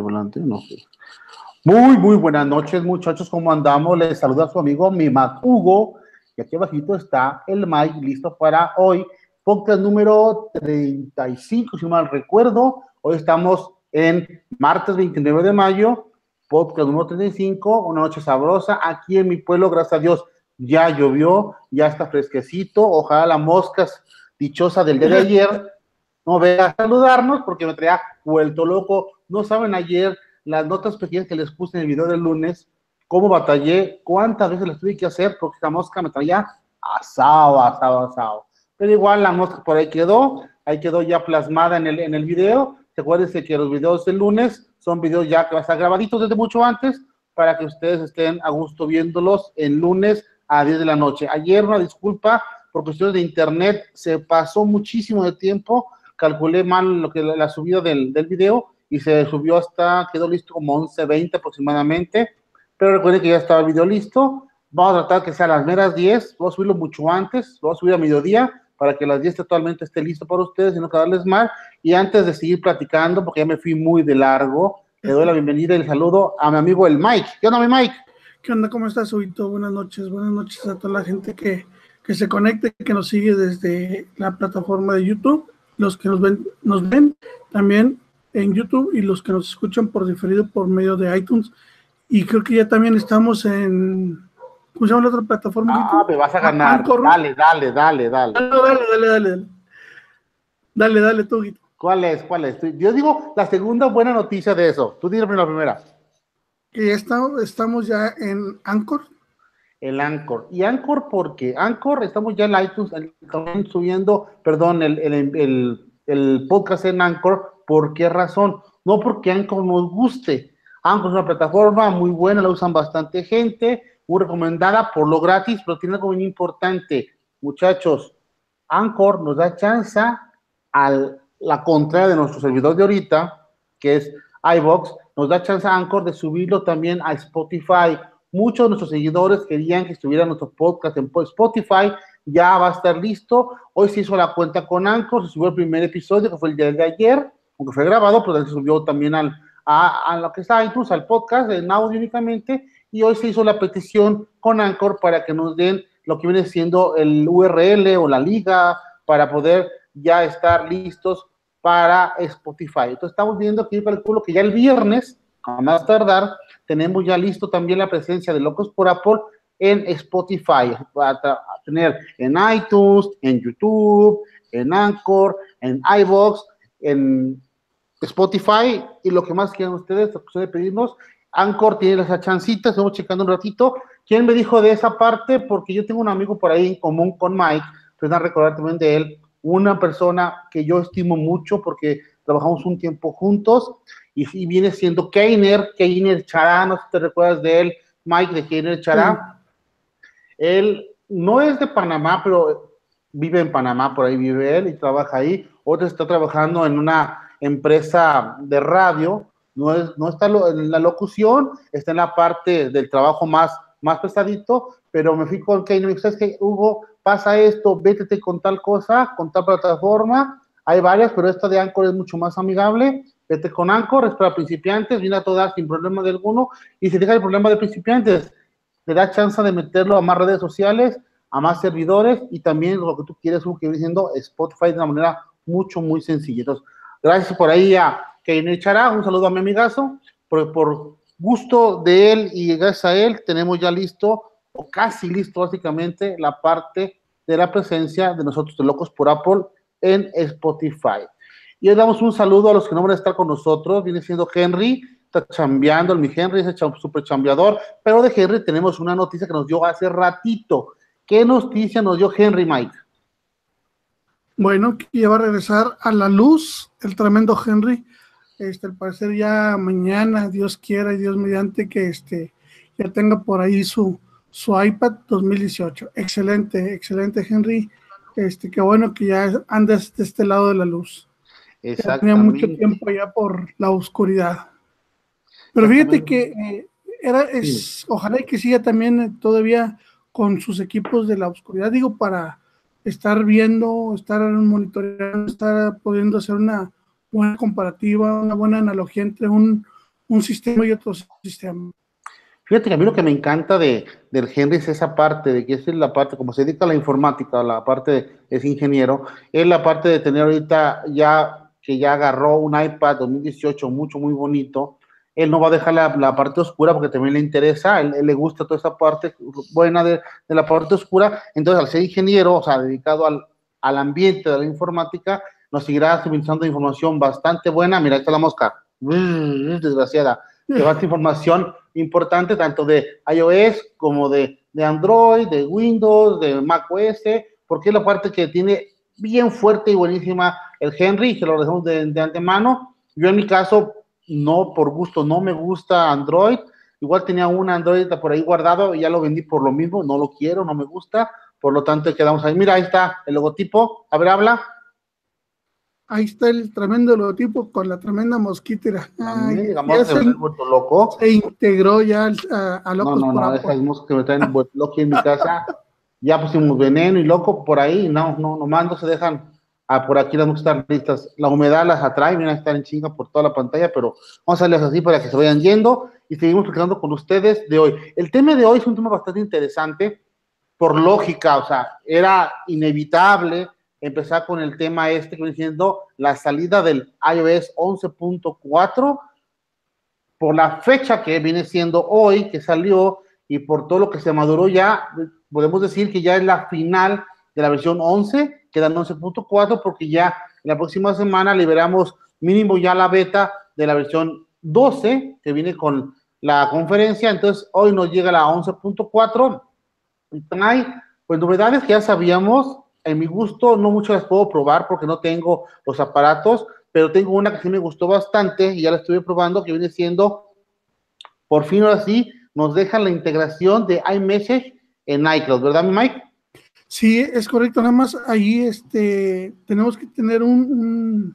volante? No Muy, muy buenas noches, muchachos. ¿Cómo andamos? Les saluda su amigo mi Hugo. Y aquí abajito está el Mike listo para hoy. Podcast número 35, si mal recuerdo. Hoy estamos en martes 29 de mayo. Podcast número 35, una noche sabrosa. Aquí en mi pueblo, gracias a Dios, ya llovió, ya está fresquecito. Ojalá la moscas dichosa del día de ayer no vea a saludarnos porque me traía vuelto loco. No saben ayer las notas pequeñas que les puse en el video del lunes, cómo batallé, cuántas veces las tuve que hacer porque esta mosca me traía asado, asado, asado. Pero igual la mosca por ahí quedó, ahí quedó ya plasmada en el, en el video. Recuérdense que los videos del lunes son videos ya que van a estar grabaditos desde mucho antes para que ustedes estén a gusto viéndolos el lunes a 10 de la noche. Ayer, una disculpa, por cuestiones de internet, se pasó muchísimo de tiempo calculé mal lo que la, subida del, del, video y se subió hasta, quedó listo como 11.20 aproximadamente, pero recuerden que ya estaba el video listo, vamos a tratar que sea a las meras 10, voy a subirlo mucho antes, voy a subir a mediodía para que a las 10 totalmente esté listo para ustedes y no quedarles mal, y antes de seguir platicando, porque ya me fui muy de largo, le doy la bienvenida y el saludo a mi amigo el Mike. ¿Qué onda, mi Mike? ¿Qué onda? ¿Cómo estás, Ubito? Buenas noches, buenas noches a toda la gente que, que se conecte, que nos sigue desde la plataforma de YouTube los que nos ven, nos ven también en YouTube y los que nos escuchan por diferido por medio de iTunes. Y creo que ya también estamos en. ¿Cómo se llama la otra plataforma? Ah, me vas a ganar. Dale, dale, dale, dale. dale, dale, dale, dale. Dale, dale tú, Guito. ¿Cuál es? ¿Cuál es? Yo digo la segunda buena noticia de eso. Tú dime la primera. Que estamos, estamos ya en Anchor el Anchor. ¿Y Anchor porque Anchor, estamos ya en iTunes, también subiendo, perdón, el, el, el, podcast en Anchor. ¿Por qué razón? No porque Anchor nos guste. Anchor es una plataforma muy buena, la usan bastante gente, muy recomendada por lo gratis, pero tiene algo muy importante. Muchachos, Anchor nos da chance a la contraria de nuestro servidor de ahorita, que es iBox, nos da chance a Anchor de subirlo también a Spotify Muchos de nuestros seguidores querían que estuviera nuestro podcast en Spotify. Ya va a estar listo. Hoy se hizo la cuenta con Anchor, se subió el primer episodio, que fue el día de ayer, aunque fue grabado, pero se subió también al, a, lo que está iTunes, al podcast, en audio únicamente. Y hoy se hizo la petición con Anchor para que nos den lo que viene siendo el URL o la liga para poder ya estar listos para Spotify. Entonces estamos viendo que yo calculo que ya el viernes, a más tardar, tenemos ya listo también la presencia de Locos por Apple en Spotify, para tener en iTunes, en YouTube, en Anchor, en iVoox, en Spotify y lo que más quieran ustedes, puede pedirnos. Anchor tiene esa chancita, estamos checando un ratito. ¿Quién me dijo de esa parte? Porque yo tengo un amigo por ahí en común con Mike, pues a recordar también de él, una persona que yo estimo mucho porque trabajamos un tiempo juntos y, viene siendo Keiner, Keiner Chará, no sé si te recuerdas de él, Mike de Keiner Chará. Él no es de Panamá, pero vive en Panamá, por ahí vive él y trabaja ahí. Otro está trabajando en una empresa de radio, no, es, no está en la locución, está en la parte del trabajo más, más pesadito, pero me fui con Keiner y me ¿sabes que Hugo? Pasa esto, vétete con tal cosa, con tal plataforma. Hay varias, pero esta de Anchor es mucho más amigable Vete con Anchor, es para principiantes, viene a todas sin problema de alguno. Y si deja el problema de principiantes, te da chance de meterlo a más redes sociales, a más servidores y también lo que tú quieres, que viene siendo Spotify de una manera mucho, muy sencilla. Entonces, gracias por ahí a Keiner Chará, un saludo a mi amigazo, por, por gusto de él y gracias a él tenemos ya listo, o casi listo básicamente, la parte de la presencia de nosotros de Locos por Apple en Spotify. Y hoy damos un saludo a los que no van a estar con nosotros. Viene siendo Henry, está chambeando, el mi Henry es súper chambeador. Pero de Henry tenemos una noticia que nos dio hace ratito. ¿Qué noticia nos dio Henry, Mike? Bueno, que va a regresar a la luz el tremendo Henry. Este, al parecer ya mañana, Dios quiera y Dios mediante que este, ya tenga por ahí su, su iPad 2018. Excelente, excelente Henry. Este, qué bueno que ya andes de este lado de la luz. Tenía mucho tiempo ya por la oscuridad. Pero fíjate que eh, era, es, ojalá y que siga también eh, todavía con sus equipos de la oscuridad, digo, para estar viendo, estar monitoreando, estar pudiendo hacer una buena comparativa, una buena analogía entre un, un sistema y otro sistema. Fíjate que a mí lo que me encanta de, del Henry es esa parte, de que es la parte, como se dedica a la informática, la parte de, es ingeniero, es la parte de tener ahorita ya, que ya agarró un iPad 2018 mucho, muy bonito, él no va a dejar la, parte oscura porque también le interesa, él, él, le gusta toda esa parte buena de, de, la parte oscura, entonces al ser ingeniero, o sea, dedicado al, al ambiente de la informática, nos seguirá suministrando información bastante buena, mira, ahí está la mosca, desgraciada, te va información importante tanto de iOS como de, de Android, de Windows, de macOS, porque es la parte que tiene bien fuerte y buenísima el Henry, se lo dejamos de, de, antemano. Yo en mi caso, no por gusto, no me gusta Android. Igual tenía un Android por ahí guardado y ya lo vendí por lo mismo, no lo quiero, no me gusta. Por lo tanto, quedamos ahí. Mira, ahí está el logotipo. A ver, habla. Ahí está el tremendo logotipo con la tremenda mosquitera. Ay, digamos, se, loco. se integró ya a, a locos. No, no, no, que me traen loco en mi casa. Ya pusimos veneno y loco por ahí. No, no, nomás no se dejan. Ah, por aquí las moscas están listas. La humedad las atrae, a estar en chinga por toda la pantalla, pero vamos a hacerles así para que se vayan yendo y seguimos platicando con ustedes de hoy. El tema de hoy es un tema bastante interesante por lógica, o sea, era inevitable empezar con el tema este que viene siendo la salida del iOS 11.4 por la fecha que viene siendo hoy, que salió, y por todo lo que se maduró ya, podemos decir que ya es la final de la versión 11, quedan 11.4, porque ya la próxima semana liberamos mínimo ya la beta de la versión 12, que viene con la conferencia, entonces hoy nos llega la 11.4, y pues novedades que ya sabíamos, en mi gusto no mucho las puedo probar porque no tengo los aparatos, pero tengo una que sí me gustó bastante y ya la estuve probando, que viene siendo, por fin ahora sí, nos deja la integración de iMessage en iCloud, ¿verdad, Mike? Sí, es correcto, nada más ahí este, tenemos que tener un,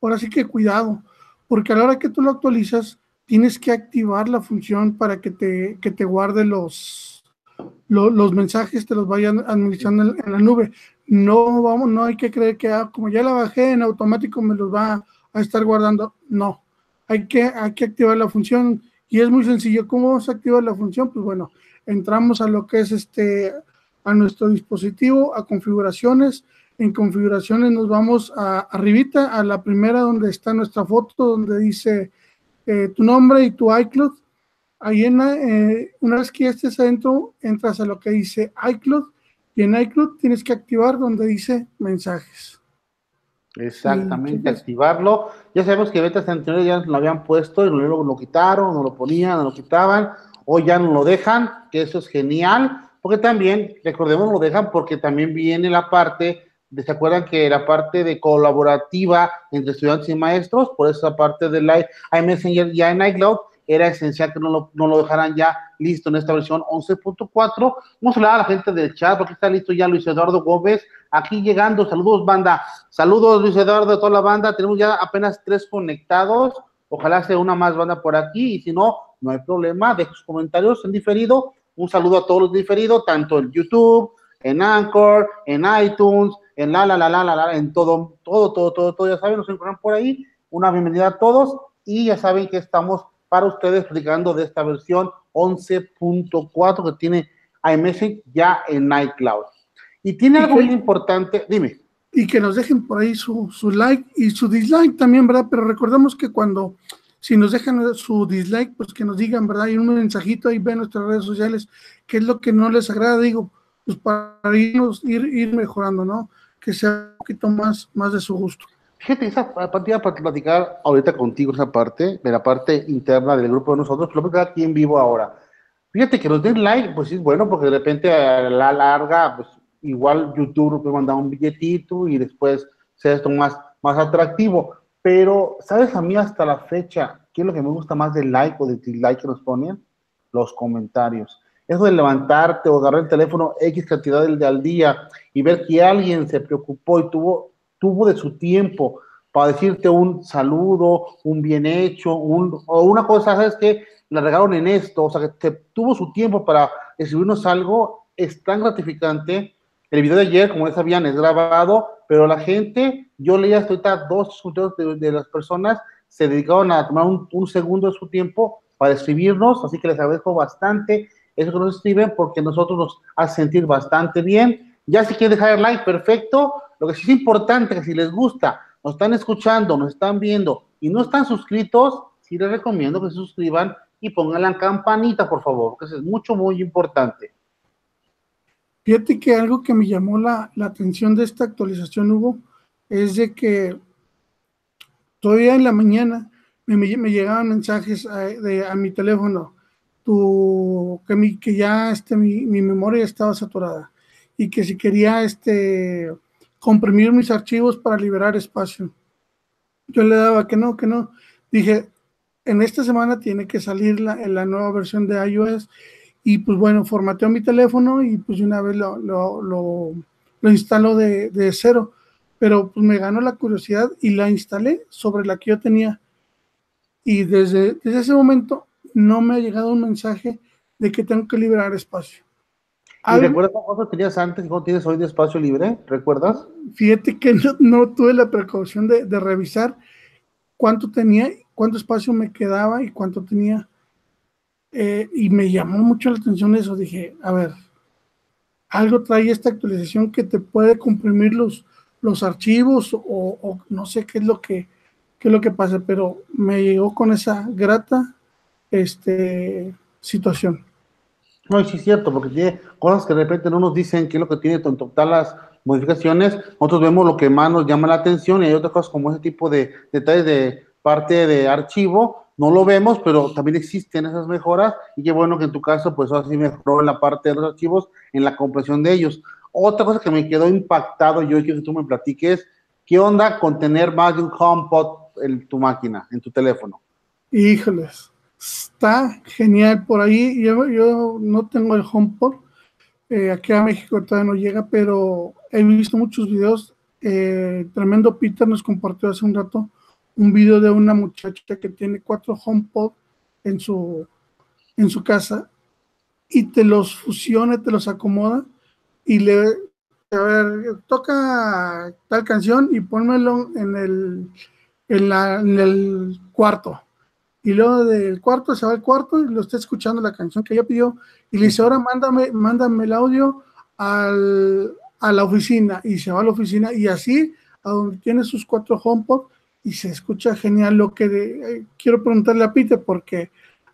ahora sí que cuidado, porque a la hora que tú lo actualizas, tienes que activar la función para que te, que te guarde los, lo, los mensajes te los vayan administrando en, en, la nube. No vamos, no hay que creer que ah, como ya la bajé en automático me los va a estar guardando. No, hay que, hay que activar la función y es muy sencillo. ¿Cómo vamos a activar la función? Pues bueno, entramos a lo que es este a nuestro dispositivo, a configuraciones. En configuraciones nos vamos a arribita a la primera donde está nuestra foto, donde dice eh, tu nombre y tu iCloud ahí en eh, una vez que ya estés adentro, entras a lo que dice iCloud y en iCloud tienes que activar donde dice mensajes. Exactamente, activarlo. Ya sabemos que betas anteriores ya lo habían puesto y luego lo quitaron, no lo ponían, no lo quitaban, o ya no lo dejan, que eso es genial, porque también, recordemos, lo dejan porque también viene la parte, de, ¿se acuerdan que la parte de colaborativa entre estudiantes y maestros? Por esa parte del iMessenger ya en iCloud, era esencial que no lo, no lo dejaran ya listo en esta versión 11.4. Vamos a hablar a la gente del chat, porque está listo ya Luis Eduardo Gómez, aquí llegando. Saludos, banda. Saludos, Luis Eduardo, de toda la banda. Tenemos ya apenas tres conectados. Ojalá sea una más banda por aquí, y si no, no hay problema. Dejen sus comentarios en diferido. Un saludo a todos los diferidos, tanto en YouTube, en Anchor, en iTunes, en la, la, la, la, la, la, en todo, todo, todo, todo, todo, ya saben, nos encuentran por ahí. Una bienvenida a todos y ya saben que estamos para ustedes explicando de esta versión 11.4 que tiene iMessage ya en iCloud. Y tiene algo muy importante, dime. Y que nos dejen por ahí su, su, like y su dislike también, ¿verdad? Pero recordemos que cuando, si nos dejan su dislike, pues que nos digan, ¿verdad? Y un mensajito ahí ven nuestras redes sociales, qué es lo que no les agrada, digo, pues para irnos, ir, ir mejorando, ¿no? Que sea un poquito más, más de su gusto. Fíjate, esa parte iba a platicar ahorita contigo, esa parte, de la parte interna del grupo de nosotros, pero voy aquí en vivo ahora. Fíjate que los den like, pues es bueno, porque de repente a la larga, pues igual YouTube puede mandar un billetito y después sea esto más, más atractivo. Pero, ¿sabes a mí hasta la fecha qué es lo que me gusta más del like o del dislike que nos ponen? Los comentarios. Eso de levantarte o agarrar el teléfono X cantidad del, al día y ver que alguien se preocupó y tuvo tuvo de su tiempo para decirte un saludo, un bien hecho, un, o una cosa, ¿sabes que La regaron en esto, o sea, que te, tuvo su tiempo para escribirnos algo, es tan gratificante El video de ayer, como ya sabían, es grabado, pero la gente, yo leía hasta ahorita dos de, de las personas se dedicaron a tomar un, un, segundo de su tiempo para escribirnos, así que les agradezco bastante eso que nos escriben porque nosotros nos hace sentir bastante bien. Ya si quieren dejar el like, perfecto. Lo que sí es importante que si les gusta, nos están escuchando, nos están viendo y no están suscritos, sí les recomiendo que se suscriban y pongan la campanita, por favor, que eso es mucho, muy importante. Fíjate que algo que me llamó la, la atención de esta actualización, Hugo, es de que todavía en la mañana me, me llegaban mensajes a, de, a mi teléfono, tu, que, mi, que ya este, mi, mi, memoria estaba saturada y que si quería este, comprimir mis archivos para liberar espacio. Yo le daba que no, que no. Dije, en esta semana tiene que salir la, la nueva versión de iOS y pues bueno, formateo mi teléfono y pues una vez lo, lo, lo, lo instalo de, de, cero, pero pues me ganó la curiosidad y la instalé sobre la que yo tenía. Y desde, desde ese momento no me ha llegado un mensaje de que tengo que liberar espacio. ¿Y recuerdas cuánto tenías antes y cuánto tienes hoy de espacio libre? ¿Recuerdas? Fíjate que no, no tuve la precaución de, de revisar cuánto tenía cuánto espacio me quedaba y cuánto tenía. Eh, y me llamó mucho la atención eso. Dije, a ver, algo trae esta actualización que te puede comprimir los, los archivos o, o, no sé qué es lo que qué es lo que pasa, pero me llegó con esa grata este, situación. No, sí es cierto, porque tiene cosas que de repente no nos dicen qué es lo que tiene total las modificaciones, nosotros vemos lo que más nos llama la atención y hay otras cosas como ese tipo de detalles de parte de archivo, no lo vemos, pero también existen esas mejoras y qué bueno que en tu caso, pues así mejoró en la parte de los archivos, en la compresión de ellos. Otra cosa que me quedó impactado yo quiero que tú me platiques, ¿qué onda con tener más de un HomePod en tu máquina, en tu teléfono? Híjoles, está genial por ahí. Yo, yo no tengo el HomePod, eh, aquí a México todavía no llega, pero he visto muchos videos. Eh, tremendo Peter nos compartió hace un rato un video de una muchacha que tiene cuatro HomePod en su, en su casa y te los fusiona, te los acomoda y le, a ver, toca tal canción y pónmelo en el, en, la, en el cuarto. Y luego del cuarto se va al cuarto y lo está escuchando la canción que ella pidió y le dice, ahora mándame, mándame el audio al, a la oficina y se va a la oficina y así a donde tiene sus cuatro HomePod y se escucha genial lo que de, eh, quiero preguntarle a Peter porque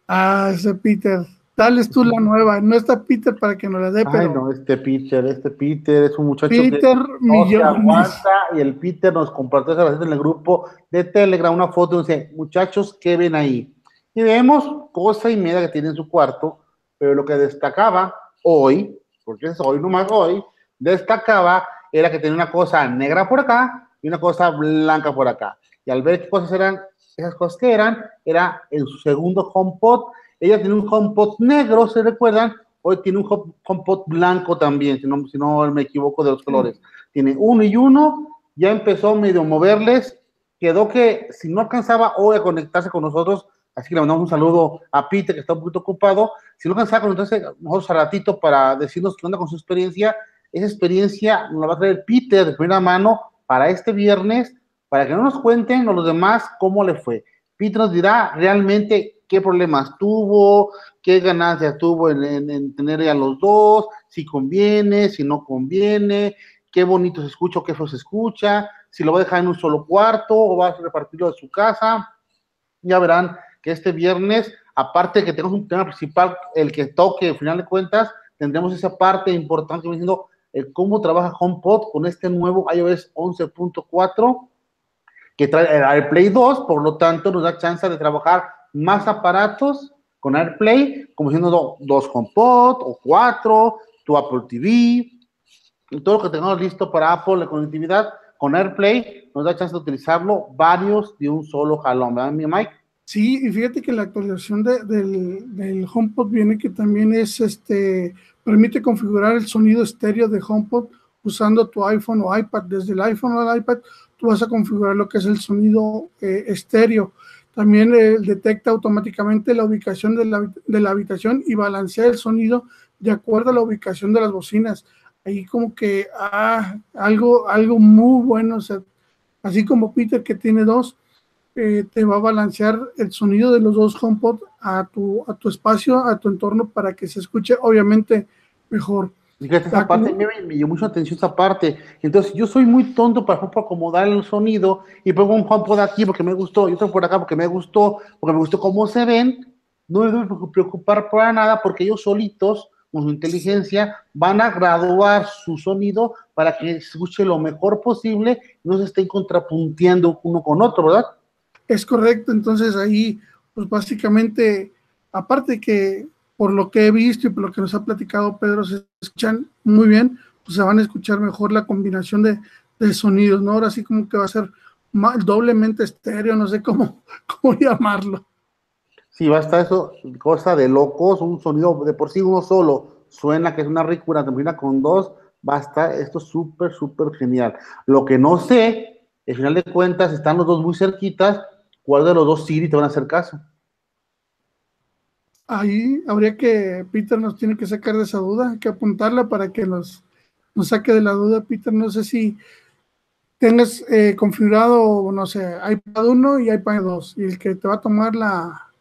ah ese Peter dale tú la nueva no está Peter para que nos la dé pero no este Peter este Peter es un muchacho Peter que no se aguanta y el Peter nos compartió esa en el grupo de Telegram una foto y dice muchachos qué ven ahí y vemos cosa y media que tiene en su cuarto pero lo que destacaba hoy porque es hoy nomás hoy destacaba era que tenía una cosa negra por acá y una cosa blanca por acá y al ver qué cosas eran, esas cosas que eran, era su segundo HomePod. Ella tiene un HomePod negro, ¿se recuerdan? Hoy tiene un HomePod blanco también, si no, si no me equivoco de los colores. Tiene uno y uno, ya empezó medio a moverles, quedó que si no alcanzaba hoy a conectarse con nosotros, así que le mandamos un saludo a Peter, que está un poquito ocupado, si no alcanzaba a conectarse nosotros a ratito para decirnos qué onda con su experiencia, esa experiencia nos la va a traer Peter de primera mano para este viernes, para que no nos cuenten a los demás cómo le fue. Pete nos dirá realmente qué problemas tuvo, qué ganancias tuvo en, en, en, tener a los dos, si conviene, si no conviene, qué bonito se escucha o qué feo se escucha, si lo va a dejar en un solo cuarto o va a repartirlo de su casa. Ya verán que este viernes, aparte de que tenemos un tema principal, el que toque, al final de cuentas, tendremos esa parte importante diciendo el cómo trabaja HomePod con este nuevo iOS 11.4 que trae AirPlay 2, por lo tanto nos da chance de trabajar más aparatos con AirPlay, como siendo dos HomePod o cuatro, tu Apple TV, todo lo que tengamos listo para Apple de conectividad con AirPlay nos da chance de utilizarlo varios de un solo jalón, ¿verdad, mi Mike? Sí, y fíjate que la actualización de, del, del HomePod viene que también es este permite configurar el sonido estéreo de HomePod usando tu iPhone o iPad. Desde el iPhone o el iPad tú vas a configurar lo que es el sonido eh, estéreo. También detecta automáticamente la ubicación de la, de la, habitación y balancea el sonido de acuerdo a la ubicación de las bocinas. ahí como que ah, algo, algo muy bueno, o sea, así como Peter que tiene dos, eh, te va a balancear el sonido de los dos HomePod a tu, a tu espacio, a tu entorno para que se escuche obviamente mejor. Fíjate, esa parte me, me, llamó mucha atención esa parte. Entonces, yo soy muy tonto para, para acomodar el sonido y pongo un HomePod aquí porque me gustó y otro por acá porque me gustó, porque me gustó cómo se ven. No me debo preocupar para nada porque ellos solitos, con su inteligencia, van a graduar su sonido para que se escuche lo mejor posible y no se estén contrapunteando uno con otro, ¿verdad? Es correcto, entonces ahí, pues básicamente, aparte que por lo que he visto y por lo que nos ha platicado Pedro, se escuchan muy bien, pues se van a escuchar mejor la combinación de, sonidos, ¿no? Ahora sí como que va a ser doblemente estéreo, no sé cómo, cómo llamarlo. Sí, va a estar eso, cosa de locos, un sonido de por sí uno solo, suena que es una ricura, termina con dos, va a estar esto súper, súper genial. Lo que no sé, al final de cuentas, están los dos muy cerquitas, ¿cuál de los dos Siri te van a hacer caso? Ahí habría que, Peter nos tiene que sacar de esa duda, que apuntarla para que nos, nos saque de la duda, Peter, no sé si tengas eh, configurado, no sé, iPad 1 y iPad 2, y el que te va a tomar la,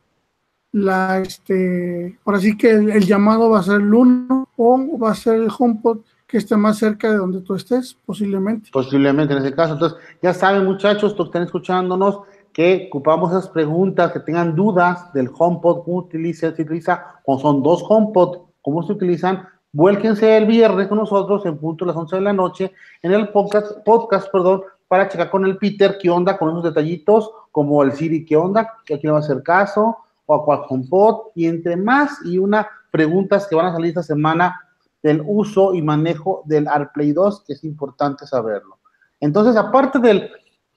la, este, ahora sí que el, llamado va a ser el 1 o va a ser el HomePod que esté más cerca de donde tú estés, posiblemente. Posiblemente en ese caso. Entonces, ya saben, muchachos, que están escuchándonos, que ocupamos esas preguntas, que tengan dudas del HomePod, cómo utiliza, se utiliza, o son dos HomePod, cómo se utilizan, vuélquense el viernes con nosotros en punto a las 11 de la noche en el podcast, podcast perdón, para checar con el Peter qué onda con esos detallitos, como el Siri qué onda, que aquí le va a hacer caso, o a cual HomePod, y entre más y una preguntas que van a salir esta semana del uso y manejo del AirPlay 2, que es importante saberlo. Entonces, aparte de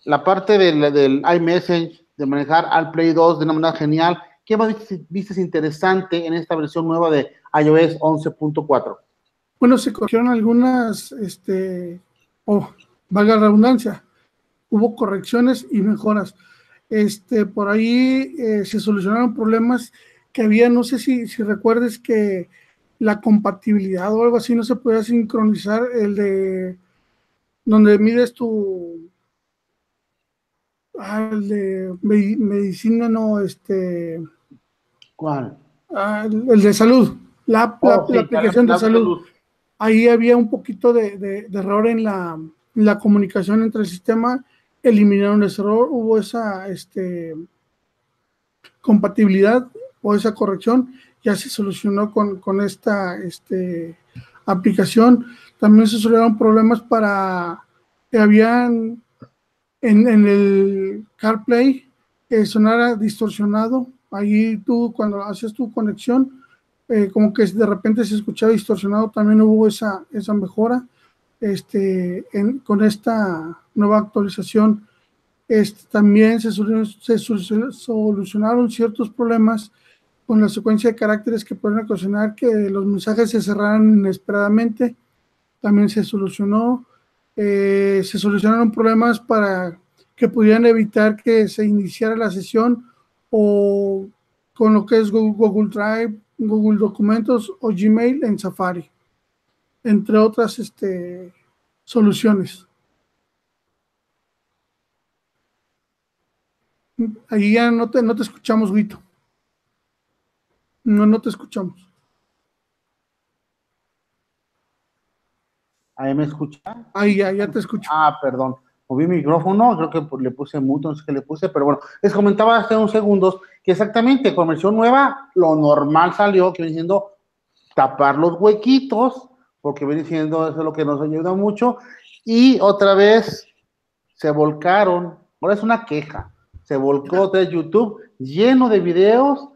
la parte del, del iMessage, de manejar AirPlay 2 de una manera genial, ¿qué más viste, interesante en esta versión nueva de iOS 11.4? Bueno, se cogieron algunas, este, oh, valga redundancia, hubo correcciones y mejoras. Este, por ahí eh, se solucionaron problemas que había, no sé si, si recuerdes que la compatibilidad o algo así no se podía sincronizar, el de donde mides tu ah, el de medicina, no, este ¿cuál? Ah, el, de salud, la, oh, aplicación de salud. Ahí había un poquito de, de, error en la, en la comunicación entre el sistema eliminaron ese error, hubo esa este, compatibilidad o esa corrección, ya se solucionó con, esta este, aplicación. También se solucionaron problemas para que habían en, el CarPlay que sonara distorsionado. Ahí tú, cuando haces tu conexión, eh, como que de repente se escuchaba distorsionado, también hubo esa, esa mejora. Este, con esta nueva actualización este, también se, solucionaron ciertos problemas con la secuencia de caracteres que pueden ocasionar que los mensajes se cerraran inesperadamente. También se solucionó. Eh, se solucionaron problemas para que pudieran evitar que se iniciara la sesión o con lo que es Google Drive, Google Documentos o Gmail en Safari, entre otras este, soluciones. Ahí ya no te, no te escuchamos, Guito. No, no te escuchamos. ¿Ahí me escucha? Ahí ya, ya te escucho. Ah, perdón. Moví mi micrófono, creo que le puse mucho, no sé qué le puse, pero bueno, les comentaba hace unos segundos que exactamente con versión nueva, lo normal salió, que viene siendo tapar los huequitos, porque viene siendo eso es lo que nos ayuda mucho, y otra vez se volcaron, ahora es una queja, se volcó de YouTube lleno de videos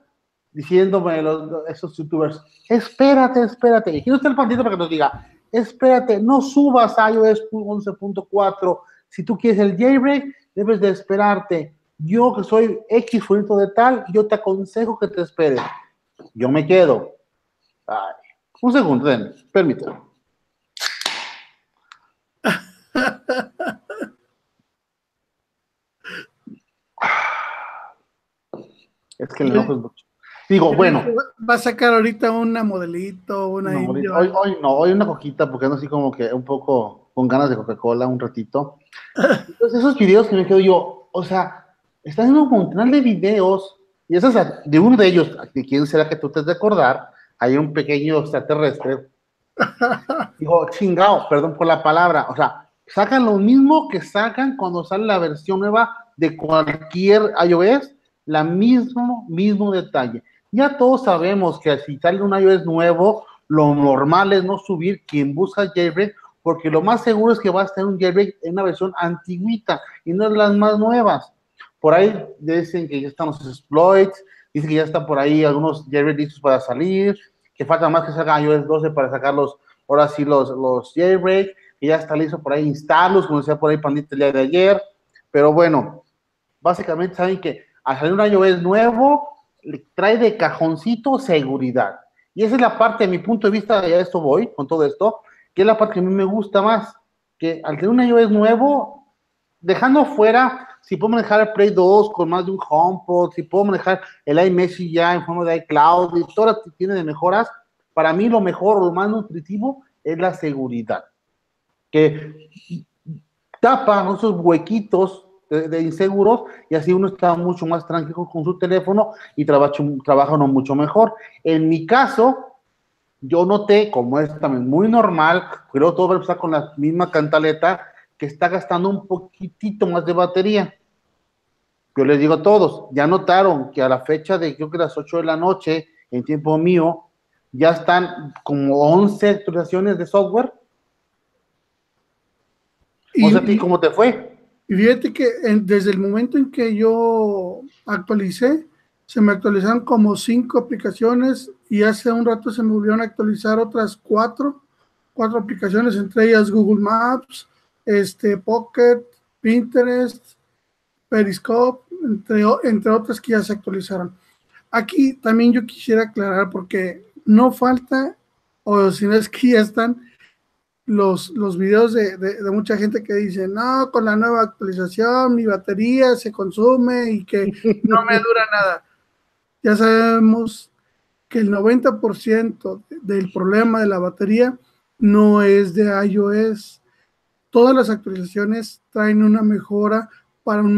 diciéndome los, esos youtubers, espérate, espérate, y quiero estar el pantito para que nos diga, espérate, no subas a iOS 11.4, si tú quieres el jailbreak, debes de esperarte, yo que soy X fulanito de tal, yo te aconsejo que te esperes, yo me quedo, un segundo, den, permíteme. Es que el enojo es mucho. Digo, bueno. Va a sacar ahorita una modelito, una no, hoy, hoy, no, hoy una coquita, porque ando así como que un poco con ganas de Coca-Cola un ratito. Entonces, esos videos que me quedo yo, o sea, están en un montón de videos, y esos, de uno de ellos, de quién será que tú te has de acordar, hay un pequeño extraterrestre. Digo, chingado, perdón por la palabra, o sea, sacan lo mismo que sacan cuando sale la versión nueva de cualquier iOS, la mismo, mismo detalle. Ya todos sabemos que si sale un iOS nuevo, lo normal es no subir quien busca jailbreak, porque lo más seguro es que va a estar un jailbreak en una versión antiguita y no es las más nuevas. Por ahí dicen que ya están los exploits, dicen que ya están por ahí algunos jailbreaks listos para salir, que falta más que salga iOS 12 para sacar los, ahora sí, los, los jailbreak, que ya está listo por ahí instalarlos, como decía por ahí Pandita el día de ayer. Pero bueno, básicamente saben que al salir un iOS nuevo, trae de cajoncito seguridad. Y esa es la parte, de mi punto de vista, ya esto voy con todo esto, que es la parte que a mí me gusta más, que al tener un iOS nuevo, dejando fuera si puedo manejar el Play 2 con más de un HomePod, si puedo manejar el iMessage ya en forma de iCloud y todo lo que tiene de mejoras, para mí lo mejor, lo más nutritivo es la seguridad, que tapa esos huequitos de, inseguros y así uno está mucho más tranquilo con su teléfono y trabaja, trabaja uno mucho mejor. En mi caso, yo noté, como es también muy normal, pero todo va a con la misma cantaleta, que está gastando un poquitito más de batería. Yo les digo a todos, ya notaron que a la fecha de creo que las 8 de la noche, en tiempo mío, ya están como 11 actualizaciones de software. ¿Y, o sea, cómo te fue? Y fíjate que desde el momento en que yo actualicé, se me actualizaron como cinco aplicaciones y hace un rato se me volvieron a actualizar otras cuatro, cuatro aplicaciones, entre ellas Google Maps, este, Pocket, Pinterest, Periscope, entre, entre otras que ya se actualizaron. Aquí también yo quisiera aclarar porque no falta, o si no es que ya están los, los videos de, de, mucha gente que dice, no, con la nueva actualización mi batería se consume y que no me dura nada. Ya sabemos que el 90% del problema de la batería no es de iOS, todas las actualizaciones traen una mejora para un,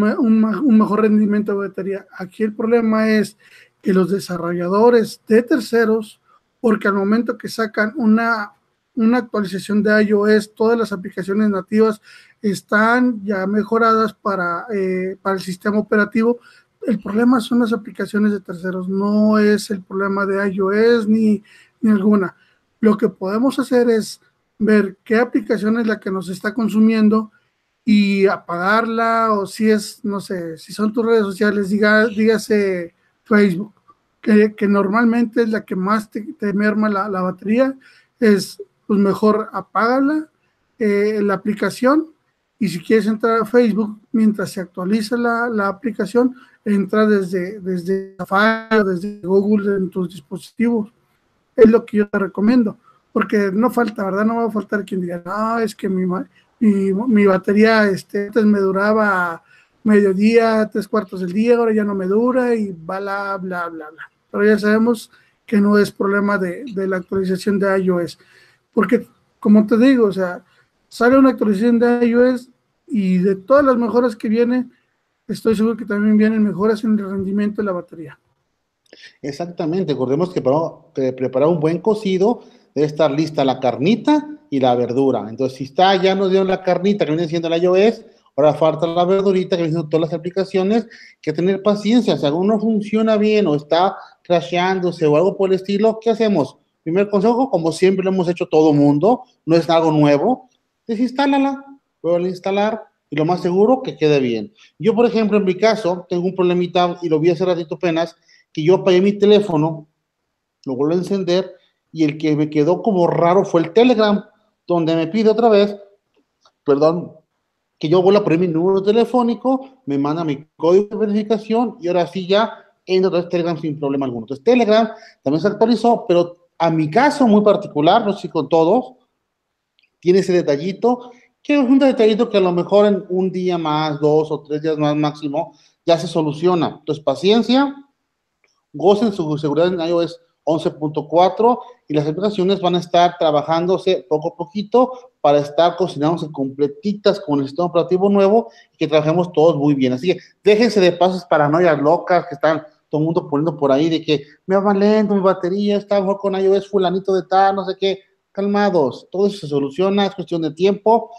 mejor rendimiento de batería. Aquí el problema es que los desarrolladores de terceros, porque al momento que sacan una, una actualización de iOS, todas las aplicaciones nativas están ya mejoradas para, eh, para el sistema operativo. El problema son las aplicaciones de terceros, no es el problema de iOS ni, ni alguna. Lo que podemos hacer es ver qué aplicación es la que nos está consumiendo y apagarla o si es, no sé, si son tus redes sociales, diga, dígase Facebook, que, normalmente es la que más te, merma la, batería, es pues mejor apágala eh, la aplicación y si quieres entrar a Facebook mientras se actualiza la, la aplicación, entra desde, desde Safari o desde Google en tus dispositivos. Es lo que yo te recomiendo porque no falta, ¿verdad? No va a faltar quien diga, no, es que mi, mi, batería este, antes me duraba mediodía, tres cuartos del día, ahora ya no me dura y bla, bla, bla, bla. Pero ya sabemos que no es problema de, de la actualización de iOS, porque como te digo, o sea, sale una actualización de iOS y de todas las mejoras que vienen, estoy seguro que también vienen mejoras en el rendimiento de la batería. Exactamente, recordemos que para preparar un buen cocido debe estar lista la carnita y la verdura. Entonces, si está, ya nos dieron la carnita que viene siendo la iOS, ahora falta la verdurita que viene siendo todas las aplicaciones, que tener paciencia. Si algo no funciona bien o está crasheándose o algo por el estilo, ¿qué hacemos? Primer consejo, como siempre lo hemos hecho todo mundo, no es algo nuevo, desinstálala, vuelve a instalar y lo más seguro que quede bien. Yo, por ejemplo, en mi caso, tengo un problemita y lo vi hace ratito apenas, que yo apagué mi teléfono, lo vuelvo a encender y el que me quedó como raro fue el Telegram, donde me pide otra vez, perdón, que yo vuelva a poner mi número telefónico, me manda mi código de verificación y ahora sí ya entro a Telegram sin problema alguno. Entonces Telegram también se actualizó, pero a mi caso muy particular, no sé si con todos, tiene ese detallito, que es un detallito que a lo mejor en un día más, dos o tres días más máximo, ya se soluciona. Entonces paciencia, gocen su seguridad en iOS 11.4 y las aplicaciones van a estar trabajándose poco a poquito para estar cocinándose completitas con el sistema operativo nuevo y que trabajemos todos muy bien. Así que déjense de pasos paranoias locas que están todo el mundo poniendo por ahí de que me va lento mi batería, está mejor con iOS fulanito de tal, no sé qué. Calmados, todo eso se soluciona, es cuestión de tiempo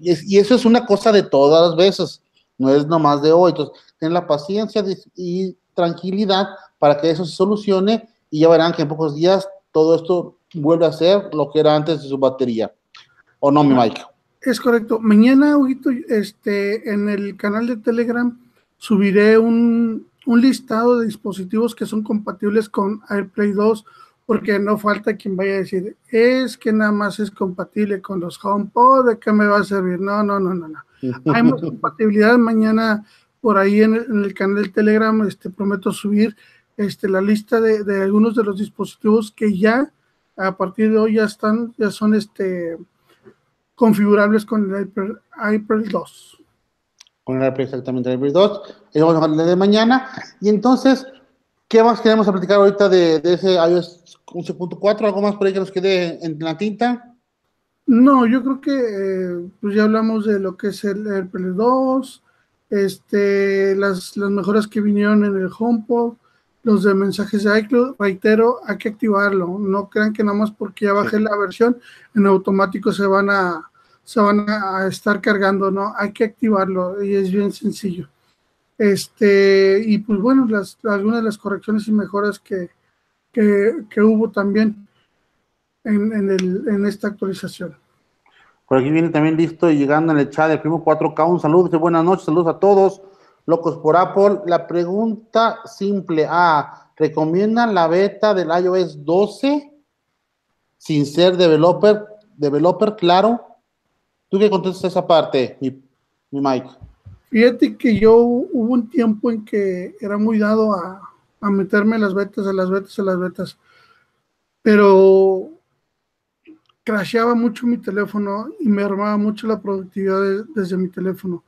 y eso es una cosa de todas las veces, no es nomás de hoy. Entonces, ten la paciencia y tranquilidad para que eso se solucione y ya verán que en pocos días todo esto vuelve a ser lo que era antes de su batería. ¿O no, mi Mike? Es correcto. Mañana, Huguito, este, en el canal de Telegram subiré un, un listado de dispositivos que son compatibles con AirPlay 2, porque no falta quien vaya a decir, es que nada más es compatible con los HomePod, ¿de qué me va a servir? No, no, no, no, no. Hay más compatibilidad. Mañana por ahí en el, canal de Telegram este, prometo subir este, la lista de, algunos de los dispositivos que ya a partir de hoy ya están, ya son este, configurables con el Hyper, 2. El Hyper, exactamente, el Hyper 2. Y vamos a hablar de mañana. Y entonces, ¿qué más queremos platicar ahorita de, ese iOS 11.4? ¿Algo más por ahí que nos quede en la tinta? No, yo creo que eh, pues ya hablamos de lo que es el AirPlay 2, este, las, las mejoras que vinieron en el HomePod, los de mensajes de iCloud, reitero, hay que activarlo. No crean que nada más porque ya bajé la versión, en automático se van a, se van a estar cargando, ¿no? Hay que activarlo y es bien sencillo. Este, y pues bueno, las, algunas de las correcciones y mejoras que, que, hubo también en, en, el, en esta actualización. Por aquí viene también listo y llegando en el chat del primo 4K. Un saludo, de buenas noches, saludos a todos. Locos por Apple. La pregunta simple A. ¿Recomiendan la beta del iOS 12 sin ser developer, developer claro? ¿Tú qué contestas esa parte, mi, mi Mike? Fíjate que yo hubo un tiempo en que era muy dado a, a meterme las betas, a las betas, a las betas. Pero crasheaba mucho mi teléfono y me armaba mucho la productividad desde mi teléfono.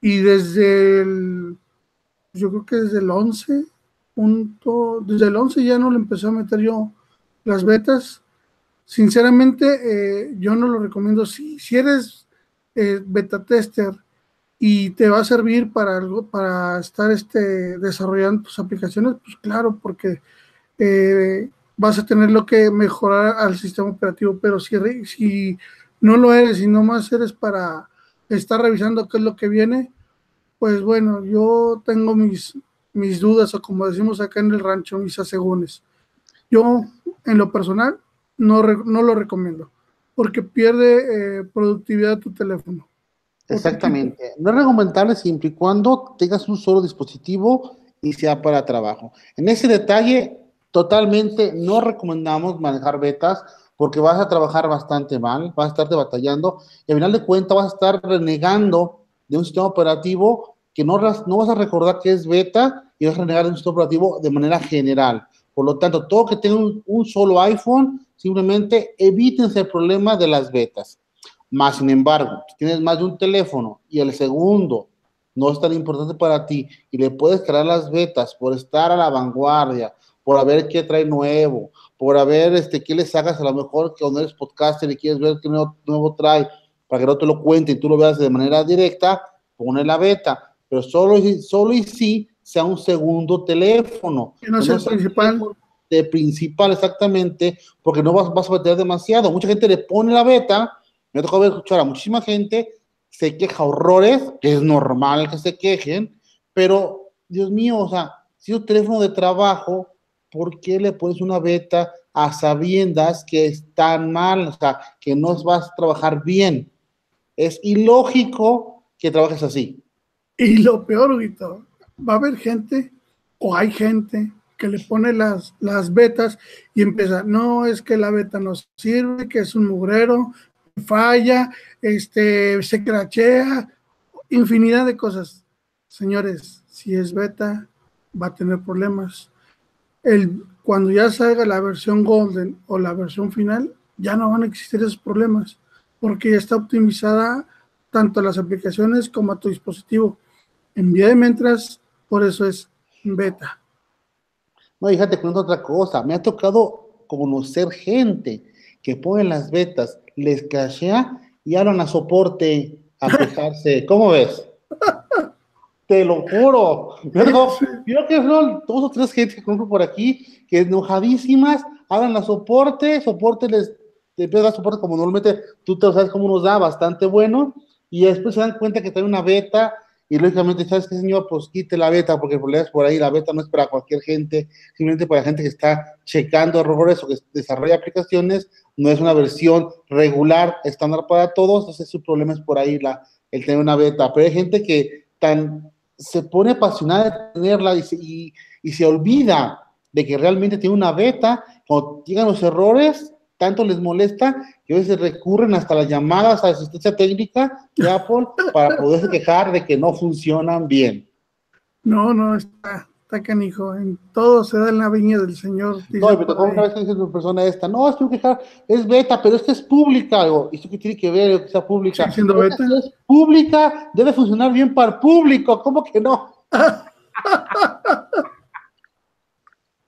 Y desde el, yo creo que desde el 11, punto, desde el 11 ya no le empecé a meter yo las betas. Sinceramente, eh, yo no lo recomiendo. Si, si eres eh, beta tester y te va a servir para algo, para estar este, desarrollando tus aplicaciones, pues claro, porque eh, vas a tener lo que mejorar al sistema operativo, pero si, si no lo eres y nomás eres para estar revisando qué es lo que viene, pues bueno, yo tengo mis, mis dudas o como decimos acá en el rancho, mis asegúnes. Yo, en lo personal, no, no lo recomiendo, porque pierde eh, productividad tu teléfono. Exactamente. No es recomendable siempre y cuando tengas un solo dispositivo y sea para trabajo. En ese detalle, Totalmente no recomendamos manejar betas porque vas a trabajar bastante mal, vas a estarte batallando y al final de cuentas vas a estar renegando de un sistema operativo que no, no vas a recordar que es beta y vas a renegar de un sistema operativo de manera general. Por lo tanto, todo que tenga un, solo iPhone, simplemente evítense el problema de las betas. Más sin embargo, si tienes más de un teléfono y el segundo no es tan importante para ti y le puedes crear las betas por estar a la vanguardia, por ver qué trae nuevo, por ver este, qué les hagas a lo mejor que cuando eres podcaster y quieres ver qué nuevo, trae, para que no te lo cuente y tú lo veas de manera directa, pone la beta, pero solo, solo y sí sea un segundo teléfono. Que no sea el principal. De principal, exactamente, porque no vas, vas a meter demasiado. Mucha gente le pone la beta, me ha tocado escuchar a muchísima gente, se queja horrores, que es normal que se quejen, pero Dios mío, o sea, si un teléfono de trabajo, ¿por qué le pones una beta a sabiendas que están mal, o sea, que no vas a trabajar bien? Es ilógico que trabajes así. Y lo peor, va a haber gente o hay gente que le pone las, las betas y empieza, no, es que la beta no sirve, que es un mugrero, falla, este, se crachea, infinidad de cosas. Señores, si es beta, va a tener problemas el, cuando ya salga la versión Golden o la versión final, ya no van a existir esos problemas, porque ya está optimizada tanto las aplicaciones como a tu dispositivo. En vía de mientras, por eso es beta. No, fíjate, cuento otra cosa. Me ha tocado conocer gente que pone las betas, les cachea y hablan a soporte a quejarse. ¿Cómo ves? Te lo juro. Creo que son dos o tres gente que conozco por aquí que enojadísimas hablan a soporte, soporte les empieza a dar soporte como normalmente tú te sabes cómo nos da, bastante bueno, y después se dan cuenta que tiene una beta y lógicamente, ¿sabes qué, señor? Pues quite la beta, porque el problema es por ahí, la beta no es para cualquier gente, simplemente para gente que está checando errores o que desarrolla aplicaciones, no es una versión regular, estándar para todos, entonces su problema es por ahí la, el tener una beta, pero hay gente que tan se pone apasionada de tenerla y, y se olvida de que realmente tiene una beta, cuando llegan los errores, tanto les molesta que a veces recurren hasta las llamadas a asistencia técnica de Apple para poderse quejar de que no funcionan bien. No, no, está, está canijo. En todo se da en la viña del Señor. No, pero como una vez dice una persona esta, no, es que quejar, es beta, pero esta es pública. Algo. ¿Y esto qué tiene que ver que sea pública? siendo beta? Es pública, debe funcionar bien para el público. ¿Cómo que no?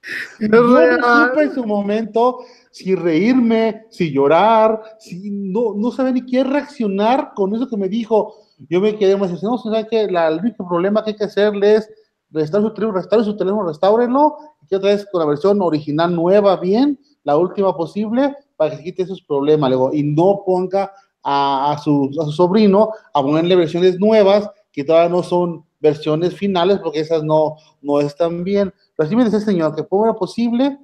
Yo no supe en su momento si reírme, si llorar, si no, no sabía ni qué reaccionar con eso que me dijo. Yo me quedé más no, ¿sabes que La, el único problema que hay que hacerle es restaurar su teléfono, restaurar su teléfono, restáurenlo, y otra vez con la versión original nueva, bien, la última posible, para que se quite esos problemas, luego, y no ponga a, a, su, a su sobrino a ponerle versiones nuevas que todavía no son versiones finales, porque esas no, no están bien. Pero así me dice el señor, que ponga posible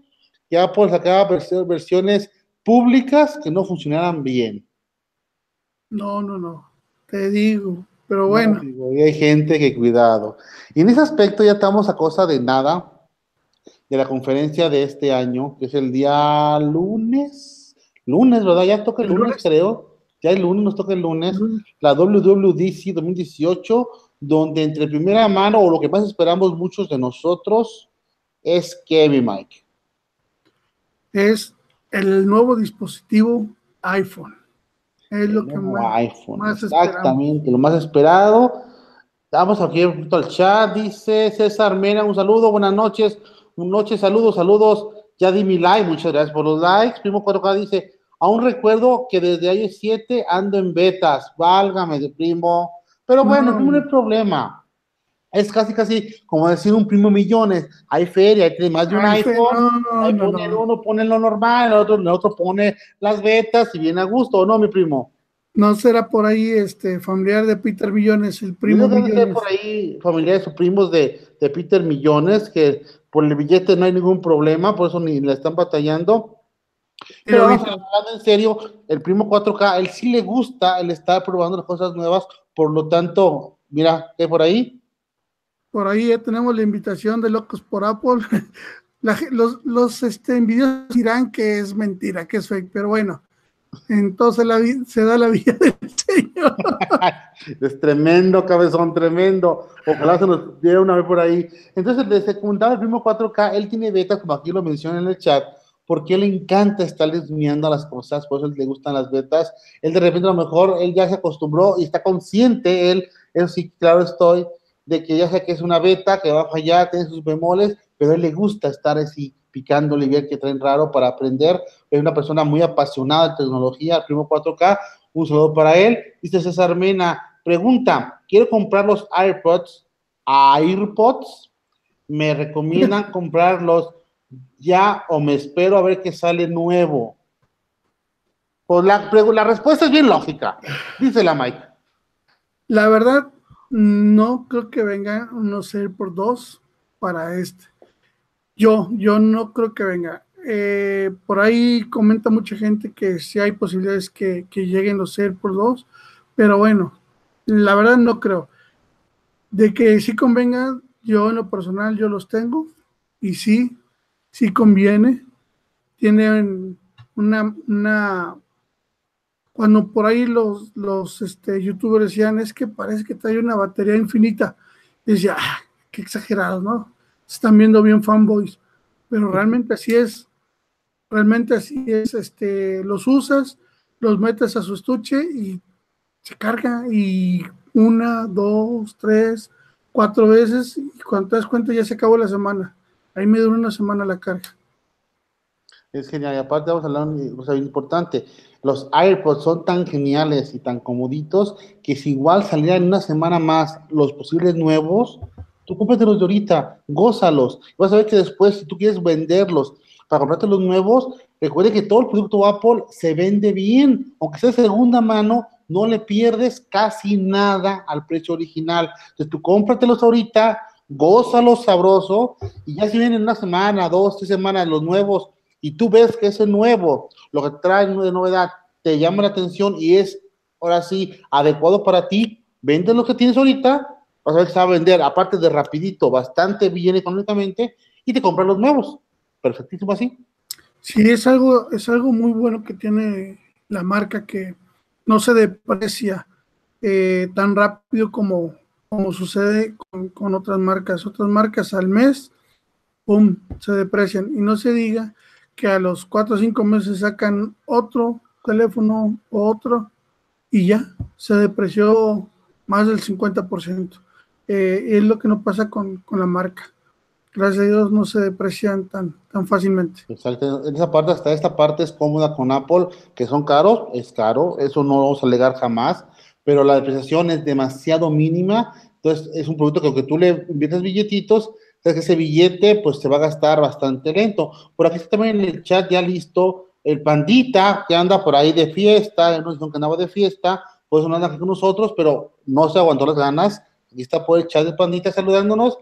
que Apple sacaba versiones públicas que no funcionaran bien. No, no, no. Te digo, pero bueno. y hay gente que cuidado. Y en ese aspecto ya estamos a cosa de nada de la conferencia de este año, que es el día lunes. Lunes, ¿verdad? Ya toca el, lunes, creo. Ya el lunes nos toca el lunes. La WWDC 2018, donde entre primera mano, o lo que más esperamos muchos de nosotros, es Kevin Mike es el nuevo dispositivo iPhone. Es lo que más, iPhone, exactamente, lo más esperado. Vamos aquí al chat, dice César Mena, un saludo, buenas noches, buenas noches, saludos, saludos. Ya di mi like, muchas gracias por los likes. Primo 4K dice, aún recuerdo que desde iOS 7 ando en betas, válgame de primo. Pero bueno, no hay problema es casi, casi como decir un primo millones. Hay feria, hay más de un iPhone. uno pone lo normal, el otro, el otro pone las betas y viene a gusto, ¿o no, mi primo? No será por ahí este familiar de Peter Millones, el primo Millones. por ahí familiares o primos de, de, Peter Millones, que por el billete no hay ningún problema, por eso ni le están batallando. Pero, hablando en serio, el primo 4K, él sí le gusta el estar probando las cosas nuevas, por lo tanto, mira, ¿qué por ahí? Por ahí ya tenemos la invitación de Locos por Apple. los los este, envidiosos dirán que es mentira, que es fake, pero bueno, entonces la, se da la vida del Señor. es tremendo, cabezón, tremendo. Ojalá se nos diera una vez por ahí. Entonces, de secundaria, el primo 4K, él tiene beta, como aquí lo menciona en el chat, porque él le encanta estar desviando las cosas, por eso le gustan las betas. Él de repente a lo mejor, él ya se acostumbró y está consciente, él, él sí, claro estoy, de que ya sé que es una beta, que va a fallar, tiene sus bemoles, pero a él le gusta estar así picándole y ver qué traen raro para aprender. Es una persona muy apasionada de tecnología, el primo 4K. Un saludo para él. Dice César Mena, pregunta, quiero comprar los AirPods, AirPods, ¿me recomiendan comprarlos ya o me espero a ver qué sale nuevo? Pues la, respuesta es bien lógica, dice la Mike. La verdad, no creo que venga unos por dos para este. Yo, yo no creo que venga. Eh, por ahí comenta mucha gente que sí hay posibilidades que, lleguen los por dos, pero bueno, la verdad no creo. De que sí convenga, yo en lo personal yo los tengo y sí, sí conviene. Tienen una, una cuando por ahí los, los este, youtubers decían, es que parece que trae una batería infinita. Y decía, ah, qué exagerado, ¿no? Se están viendo bien fanboys. Pero realmente así es. Realmente así es. Este, los usas, los metes a su estuche y se carga. Y una, dos, tres, cuatro veces. Y cuando te das cuenta ya se acabó la semana. Ahí me dura una semana la carga. Es genial. Y aparte vamos a hablar de una importante. Los AirPods son tan geniales y tan comoditos que si igual salieran una semana más los posibles nuevos, tú cómpratelos de ahorita, gózalos. Vas a ver que después, si tú quieres venderlos para comprarte los nuevos, recuerde que todo el producto Apple se vende bien, aunque sea segunda mano, no le pierdes casi nada al precio original. Entonces tú cómpratelos ahorita, gózalos sabroso, y ya si vienen una semana, dos, tres semanas los nuevos, y tú ves que ese nuevo, lo que trae de novedad, te llama la atención y es, ahora sí, adecuado para ti, vende lo que tienes ahorita, vas a que se va a vender, aparte de rapidito, bastante bien económicamente, y te compras los nuevos. Perfectísimo así. Sí, es algo, es algo muy bueno que tiene la marca que no se deprecia eh, tan rápido como, como sucede con, otras marcas. Otras marcas al mes, ¡pum!, se deprecian. Y no se diga que a los cuatro o cinco meses sacan otro teléfono o otro y ya se depreció más del 50%. Eh, es lo que no pasa con, con, la marca. Gracias a Dios no se deprecian tan, tan fácilmente. Exacto. En esa parte, hasta esta parte es cómoda con Apple, que son caros, es caro, eso no vamos a alegar jamás, pero la depreciación es demasiado mínima. Entonces, es un producto que aunque tú le inviertes billetitos, que ese billete pues se va a gastar bastante lento. Por aquí está también en el chat ya listo el pandita que anda por ahí de fiesta, no sé que andaba de fiesta, pues no anda aquí con nosotros, pero no se aguantó las ganas. Aquí está por el chat de pandita saludándonos.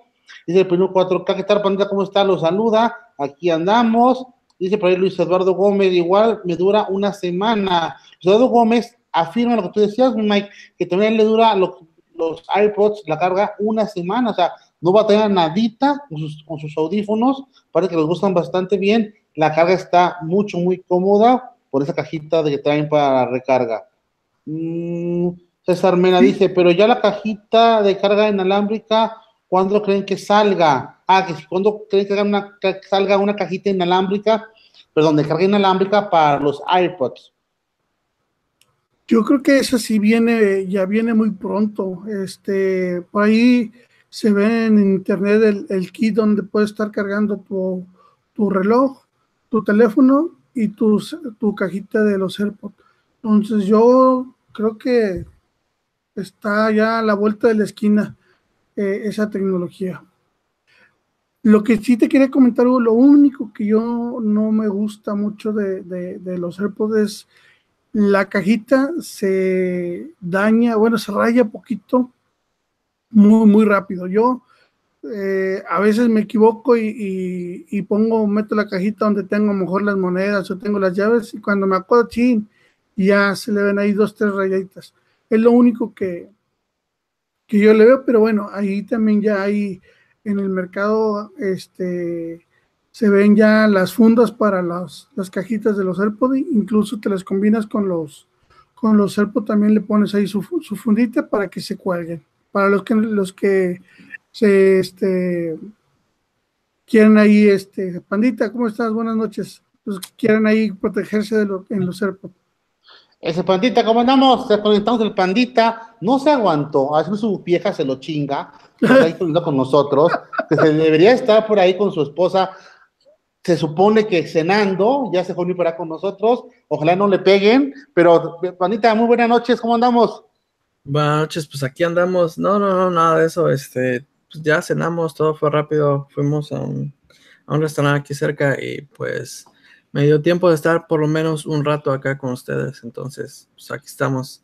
Dice el primero 4K, ¿qué tal pandita? ¿Cómo está? Lo saluda. Aquí andamos. Dice por ahí Luis Eduardo Gómez, igual me dura una semana. Luis Eduardo Gómez afirma lo que tú decías, Mike, que también le dura los iPods, la carga una semana. O sea, no va a tener nadita con sus, audífonos, parece que les gustan bastante bien, la carga está mucho, muy cómoda por esa cajita de que traen para la recarga. Mm, César Mena dice, pero ya la cajita de carga inalámbrica, ¿cuándo creen que salga? Ah, que cuando creen que, una, que salga una cajita inalámbrica, perdón, de carga inalámbrica para los iPods. Yo creo que esa sí viene, ya viene muy pronto. Este, por ahí se ve en internet el, kit donde puedes estar cargando tu, tu reloj, tu teléfono y tu, tu cajita de los AirPods. Entonces yo creo que está ya a la vuelta de la esquina eh, esa tecnología. Lo que sí te quería comentar, lo único que yo no me gusta mucho de, de, de los AirPods es la cajita se daña, bueno, se raya poquito muy, muy rápido. Yo eh, a veces me equivoco y, pongo, meto la cajita donde tengo mejor las monedas o tengo las llaves y cuando me acuerdo, chin, ya se le ven ahí dos, tres rayitas. Es lo único que, que yo le veo, pero bueno, ahí también ya hay en el mercado, este, se ven ya las fundas para las, las cajitas de los AirPods, incluso te las combinas con los, con los AirPods, también le pones ahí su, su fundita para que se cuelguen. Para los que los que se este quieren ahí este pandita cómo estás buenas noches. Los que quieren ahí protegerse de lo, en los AirPods. Ese pandita, ¿cómo andamos? Conectamos el pandita, no se aguantó, a veces su vieja se lo chinga, está ahí con nosotros, que se debería estar por ahí con su esposa, se supone que cenando, ya se fue para con nosotros, ojalá no le peguen, pero pandita, muy buenas noches, ¿cómo andamos? Buenas noches, pues aquí andamos. No, no, no, nada de eso. Este, pues ya cenamos, todo fue rápido. Fuimos a un, a un restaurante aquí cerca y pues me dio tiempo de estar por lo menos un rato acá con ustedes. Entonces, pues aquí estamos.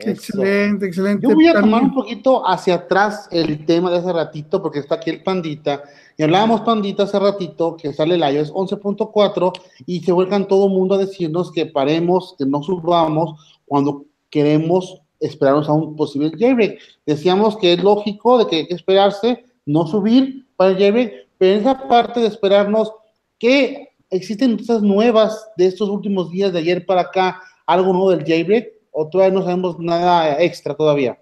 Excelente, excelente. Yo voy a tomar un poquito hacia atrás el tema de hace ratito, porque está aquí el pandita. Y hablábamos pandita hace ratito, que sale el iOS 11.4 y se vuelcan todo el mundo a decirnos que paremos, que no subamos cuando queremos esperarnos a un posible jailbreak. Decíamos que es lógico de que hay que esperarse, no subir para el jailbreak, pero en esa parte de esperarnos, que existen cosas nuevas de estos últimos días de ayer para acá, algo nuevo del jailbreak, o todavía no sabemos nada extra todavía.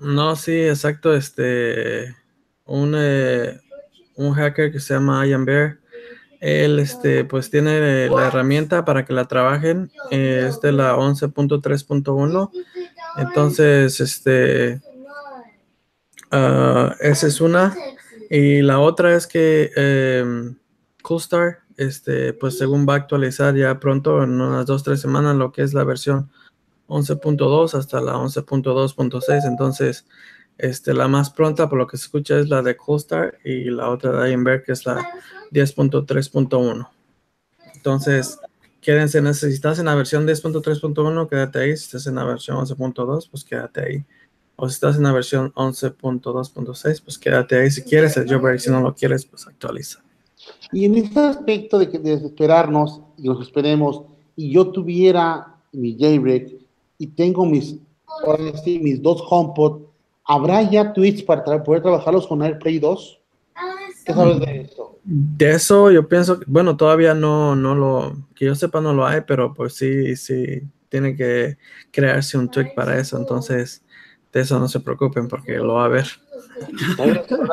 No, sí, exacto, este, un, eh, un hacker que se llama Ian Bear, él este, pues tiene la herramienta para que la trabajen, eh, es de la 11.3.1 entonces, este, uh, esa es una. Y la otra es que eh, CoolStar, este, pues según va a actualizar ya pronto, en unas dos, tres semanas, lo que es la versión 11.2 hasta la 11.2.6. Entonces, este, la más pronta, por lo que se escucha, es la de CoolStar y la otra de Ironberg, que es la 10.3.1. Entonces, quédense, si estás en la versión 10.3.1, quédate ahí. Si estás en la versión 11.2, pues quédate ahí. O si estás en la versión 11.2.6, pues quédate ahí. Si quieres el jailbreak, si no lo quieres, pues actualiza. Y en este aspecto de, que, de esperarnos y nos esperemos, y yo tuviera mi jailbreak y tengo mis, mis dos HomePod, ¿habrá ya tweets para poder trabajarlos con AirPlay 2? ¿Qué sabes de eso? De eso yo pienso, que, bueno, todavía no, no lo, que yo sepa no lo hay, pero pues sí, sí, tiene que crearse un tweet para eso, entonces de eso no se preocupen porque lo va a ver.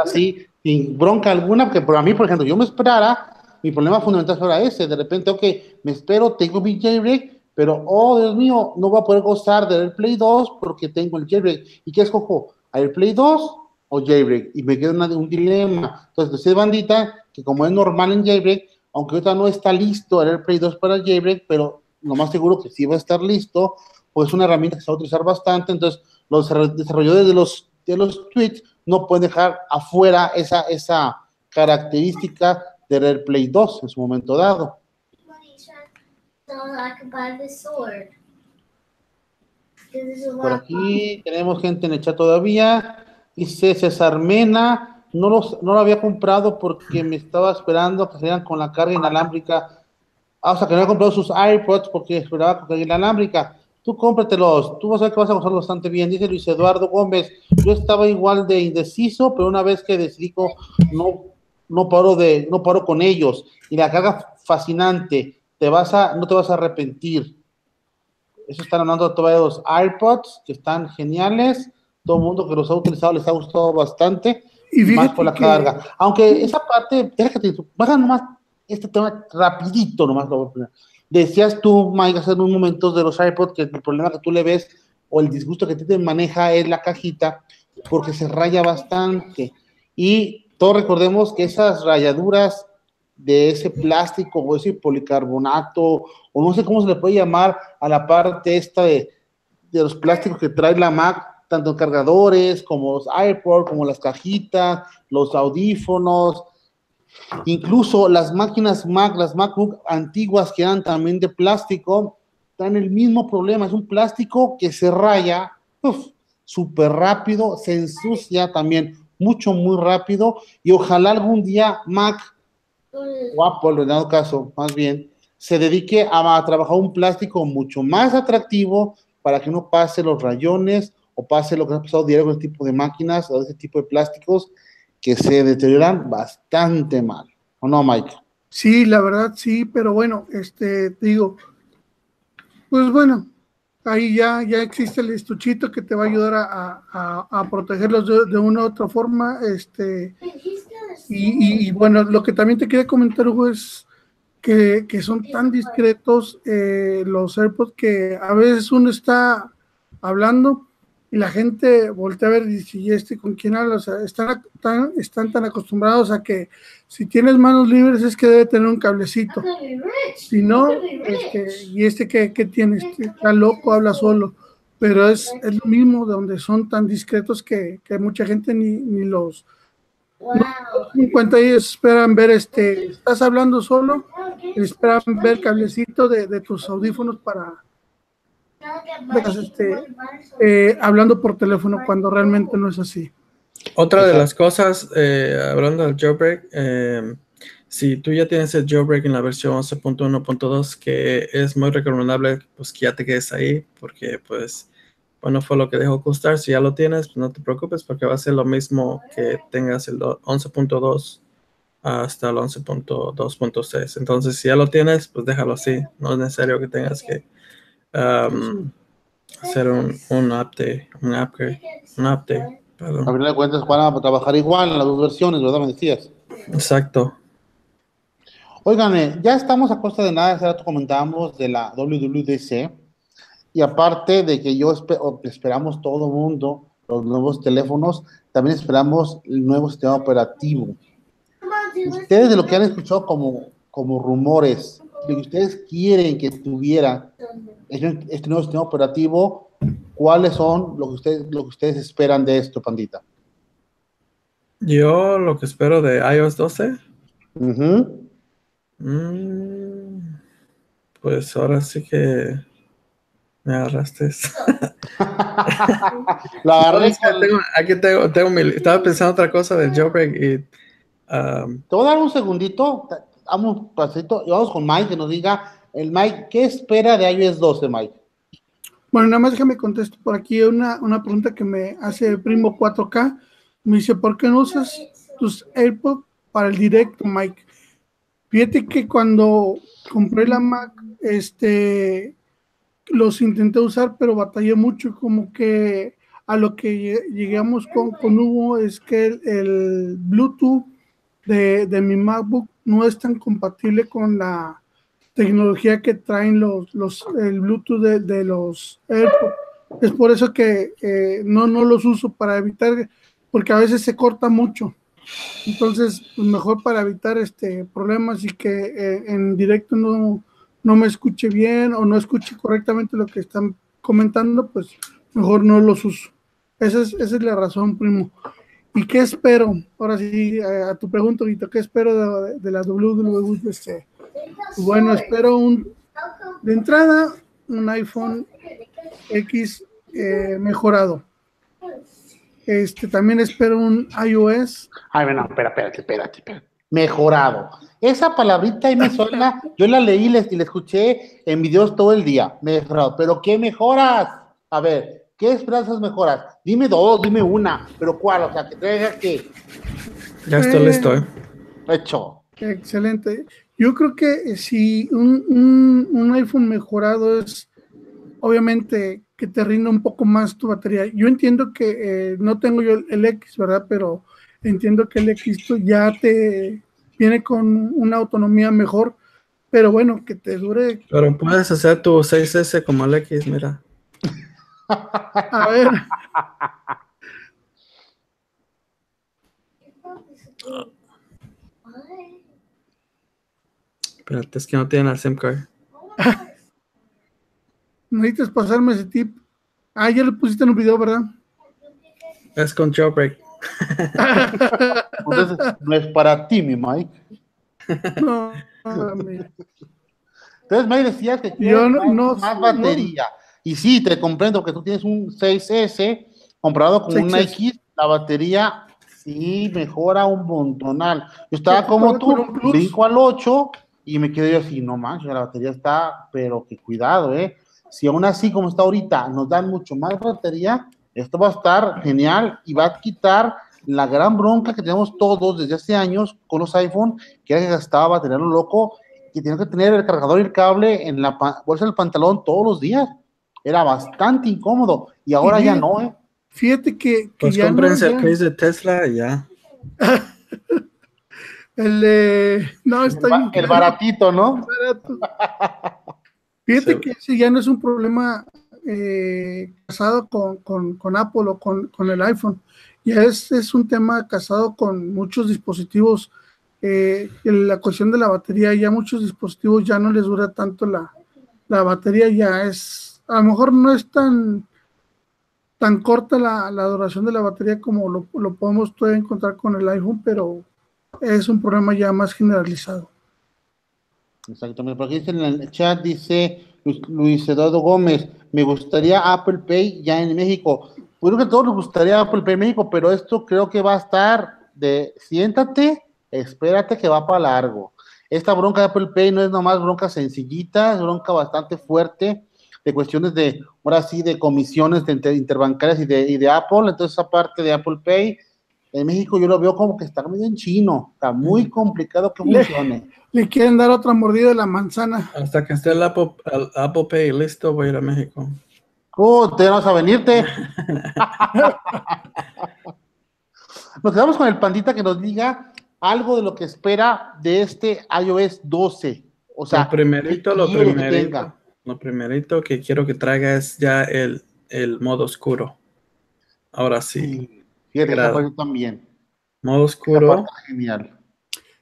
Así, sin bronca alguna, porque para mí, por ejemplo, yo me esperara, mi problema fundamental fuera ese, de repente, ok, me espero, tengo mi jailbreak, pero, oh, Dios mío, no voy a poder gozar del Play 2 porque tengo el jailbreak. ¿Y qué escojo? ¿Play 2 o jailbreak? Y me queda un dilema. Entonces, decía bandita que como es normal en jailbreak, aunque ahorita no está listo el AirPlay 2 para jailbreak, pero lo más seguro que sí va a estar listo, pues es una herramienta que se va a utilizar bastante, entonces los desarrolladores de los, de los tweets no pueden dejar afuera esa, esa característica del AirPlay 2 en su momento dado. Por aquí tenemos gente en el chat todavía. Dice César Mena, no, los, no lo había comprado porque me estaba esperando que salieran con la carga inalámbrica. Ah, o sea, que no había comprado sus iPods porque esperaba con carga inalámbrica. Tú cómpratelos, tú vas a ver que vas a gozar bastante bien. Dice Luis Eduardo Gómez, yo estaba igual de indeciso, pero una vez que decidí, no, no paro de, no paro con ellos. Y la carga fascinante, te vas a, no te vas a arrepentir. Eso están hablando todavía de los AirPods, que están geniales. Todo el mundo que los ha utilizado les ha gustado bastante. Y más por la carga. Aunque esa parte, déjate, que te nomás este tema rapidito, nomás lo voy a. Decías tú, Mike, hace un momento de los AirPods que el problema que tú le ves o el disgusto que te maneja es la cajita porque se raya bastante. Y todos recordemos que esas rayaduras de ese plástico o ese policarbonato, o no sé cómo se le puede llamar a la parte esta de, los plásticos que trae la Mac, tanto cargadores como los iPod, como las cajitas, los audífonos, incluso las máquinas Mac, las MacBook antiguas que eran también de plástico, están el mismo problema, es un plástico que se raya súper rápido, se ensucia también mucho, muy rápido, y ojalá algún día Mac o Apple, en dado caso, más bien, se dedique a, trabajar un plástico mucho más atractivo para que no pase los rayones o pase lo que ha pasado con este tipo de máquinas o ese tipo de plásticos que se deterioran bastante mal. ¿O no, Mike? Sí, la verdad sí, pero bueno, este, digo, pues bueno, ahí ya, ya existe el estuchito que te va a ayudar a, protegerlos de, una u otra forma. Este, y, bueno, lo que también te quería comentar, Hugo, es que, son tan discretos eh, los AirPods que a veces uno está hablando y la gente voltea a ver y dice, ¿y este con quién habla? O sea, están tan, están tan acostumbrados a que si tienes manos libres es que debe tener un cablecito. Si no, este, ¿y este qué, tiene? Este, está loco, habla solo. Pero es, es lo mismo de donde son tan discretos que, que mucha gente ni, ni los Wow. en cuenta ellos esperan ver este, estás hablando solo, esperan ver el cablecito de, tus audífonos para este, eh, hablando por teléfono cuando realmente no es así. Otra de las cosas, eh, hablando del jailbreak, eh, si tú ya tienes el jailbreak en la versión 11.1.2, que es muy recomendable, pues que ya te quedes ahí, porque pues bueno, fue lo que dejó costar. Si ya lo tienes, pues no te preocupes porque va a ser lo mismo que tengas el 11.2 hasta el 11.2.6. Entonces, si ya lo tienes, pues déjalo así. No es necesario que tengas que um, hacer un, un update, un upgrade, un update. A final de cuentas van a trabajar igual en las dos versiones, ¿verdad? Me decías. Exacto. Oigan, eh, ya estamos a costa de nada, hace rato comentábamos de la WWDC y aparte de que yo esperamos todo mundo los nuevos teléfonos, también esperamos el nuevo sistema operativo. Ustedes de lo que han escuchado como, como rumores, de que ustedes quieren que tuviera este, nuevo sistema operativo, ¿cuáles son lo que ustedes, lo que ustedes esperan de esto, Pandita? Yo lo que espero de iOS 12. Ujú. mm, pues ahora sí que me agarraste. Lo agarré tengo- aquí tengo, tengo mi- estaba pensando otra cosa del jailbreak y um, Te voy a dar un segundito, damos un pasito y vamos con Mike que nos diga, el Mike, ¿qué espera de iOS 12, Mike? Bueno, nada más déjame contesto por aquí una, una pregunta que me hace el primo 4K. Me dice, ¿por qué no usas tus AirPods para el directo, Mike? Fíjate que cuando compré la Mac, este, los intenté usar, pero batallé mucho, como que a lo que lle- llegamos con, con Hugo es que el, el Bluetooth de, de mi MacBook no es tan compatible con la tecnología que traen los, los el Bluetooth de, de los AirPods. Es por eso que eh, no, no los uso para evitar, porque a veces se corta mucho. Entonces, pues mejor para evitar este problemas y que eh, en directo no, no me escuche bien o no escuche correctamente lo que están comentando, pues mejor no los uso. Esa es, esa es la razón, primo. ¿Y qué espero? Ahora sí, eh, a tu pregunta, Vito, ¿qué espero de, de la WWDC? Bueno, espero un, de entrada un iPhone X eh, mejorado. Este, también espero un iOS. Ay, bueno, espera, espérate, espérate, espérate. Mejorado. Esa palabrita ahí me suena, yo la leí y la, y la escuché en videos todo el día. Mejorado. ¿Pero qué mejoras? A ver, ¿qué esperanzas mejoras? Dime dos, dime una, pero ¿cuál? O sea, que traiga que ya estoy Eh. listo. ¿eh? hecho. Excelente. Yo creo que eh, si un, un- un iPhone mejorado es obviamente que te rinda un poco más tu batería. Yo entiendo que eh, no tengo yo el, el X, ¿verdad? Pero entiendo que el X pues, ya te viene con una autonomía mejor, pero bueno, que te dure. Pero puedes hacer tu 6S como el X, mira. A ver, Espérate, es que no tienen el SIM card. necesitas pasarme ese tip. Ah, ya lo pusiste en un video, ¿verdad? Es con jailbreak. Entonces, no es para ti, mi Mike. No. Entonces, Mike decías que Yo quieres no- más, no- más batería. Y sí, te comprendo que tú tienes un 6S comparado con un 6S. X, la batería sí mejora un montonal. Yo estaba como tú, con un plus. brinco al 8 y me quedé yo así, no manches, la batería está, pero que cuidado, ¿eh? Si aún así como está ahorita nos dan mucho más batería, esto va a estar genial y va a quitar la gran bronca que tenemos todos desde hace años con los iPhone, que era que gastaba batería lo loco, que tenía que tener el cargador y el cable en la bolsa del pantalón todos los días. Era bastante incómodo y ahora Y ya no, ¿eh? Fíjate que, que Pues ya no, cómprense el ya- case de Tesla y ya. el de- no está El caro. baratito, ¿no? barato. Fíjate Sí. que ese ya no es un problema eh, casado con, con- con Apple o con, con el iPhone. Ya es, es un tema casado con muchos dispositivos. eh, la cuestión de la batería, ya muchos dispositivos ya no les dura tanto la, la batería, ya es, a lo mejor no es tan, tan corta la, la duración de la batería como lo, lo podemos todavía encontrar con el iPhone, pero es un problema ya más generalizado. Exactamente. Por aquí dice en el chat, dice Luis, Eduardo Gómez, me gustaría Apple Pay ya en México. Pues creo que a todos nos gustaría Apple Pay en México, pero esto creo que va a estar de siéntate, espérate que va para largo. Esta bronca de Apple Pay no es nomás bronca sencillita, es bronca bastante fuerte de cuestiones de, ahora sí, de comisiones de inter- interbancarias y de, y de Apple. Entonces, esa parte de Apple Pay, en México yo lo veo como que está medio en chino, está muy complicado que funcione. Le quieren dar otra mordida de la manzana. Hasta que esté el Apple, el Apple Pay listo, voy a ir a México. Oh, te vas a venirte. nos quedamos con el pandita que nos diga algo de lo que espera de este iOS 12. O sea, lo primerito, ¿qué lo primerito, lo primerito que quiero que traiga es ya el, el modo oscuro. Ahora sí. Fíjate, parte también. Modo oscuro. genial.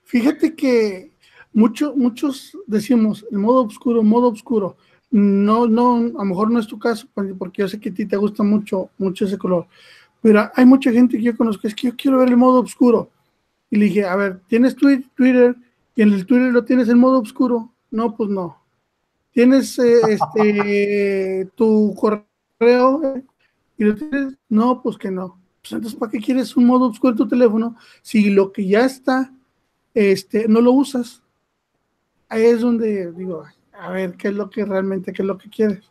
Fíjate que mucho, muchos decimos el modo oscuro, modo oscuro. No, no, a lo mejor no es tu caso, porque yo sé que a ti te gusta mucho, mucho ese color. Pero hay mucha gente que yo conozco, es que yo quiero ver el modo oscuro. Y le dije, a ver, ¿tienes twi- Twitter? Y en el Twitter lo tienes en modo oscuro. No, pues no. ¿Tienes eh, este, tu correo? ¿Y lo tienes? No, pues que no. Pues entonces, ¿para qué quieres un modo oscuro en tu teléfono si lo que ya está este, no lo usas. Ahí es donde digo, a ver, ¿qué es lo que realmente, qué es lo que quieres?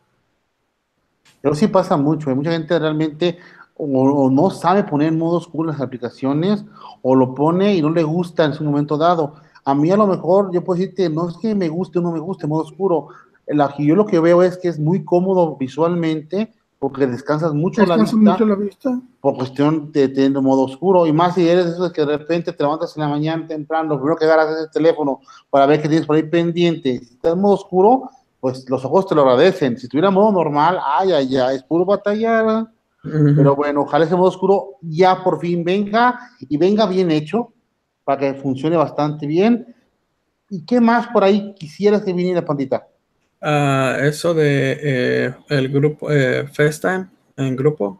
Pero sí pasa mucho, hay mucha gente realmente o, o no sabe poner en modo oscuro las aplicaciones o lo pone y no le gusta en su momento dado. A mí a lo mejor yo puedo decirte, no es que me guste o no me guste modo oscuro, la, yo lo que veo es que es muy cómodo visualmente porque descansas mucho la vista mucho la vista. por cuestión de tener modo oscuro y más si eres de esos que de repente te levantas en la mañana temprano, lo primero que agarras es el teléfono para ver qué tienes por ahí pendiente. Si estás en modo oscuro, pues los ojos te lo agradecen. Si estuviera en modo normal, ay, ay, ay, es puro batallar. Pero bueno, ojalá ese modo oscuro ya por fin venga y venga bien hecho para que funcione bastante bien. ¿Y qué más por ahí quisieras que viniera, Pandita? Ah, eso de eh, el grupo eh, FaceTime en grupo,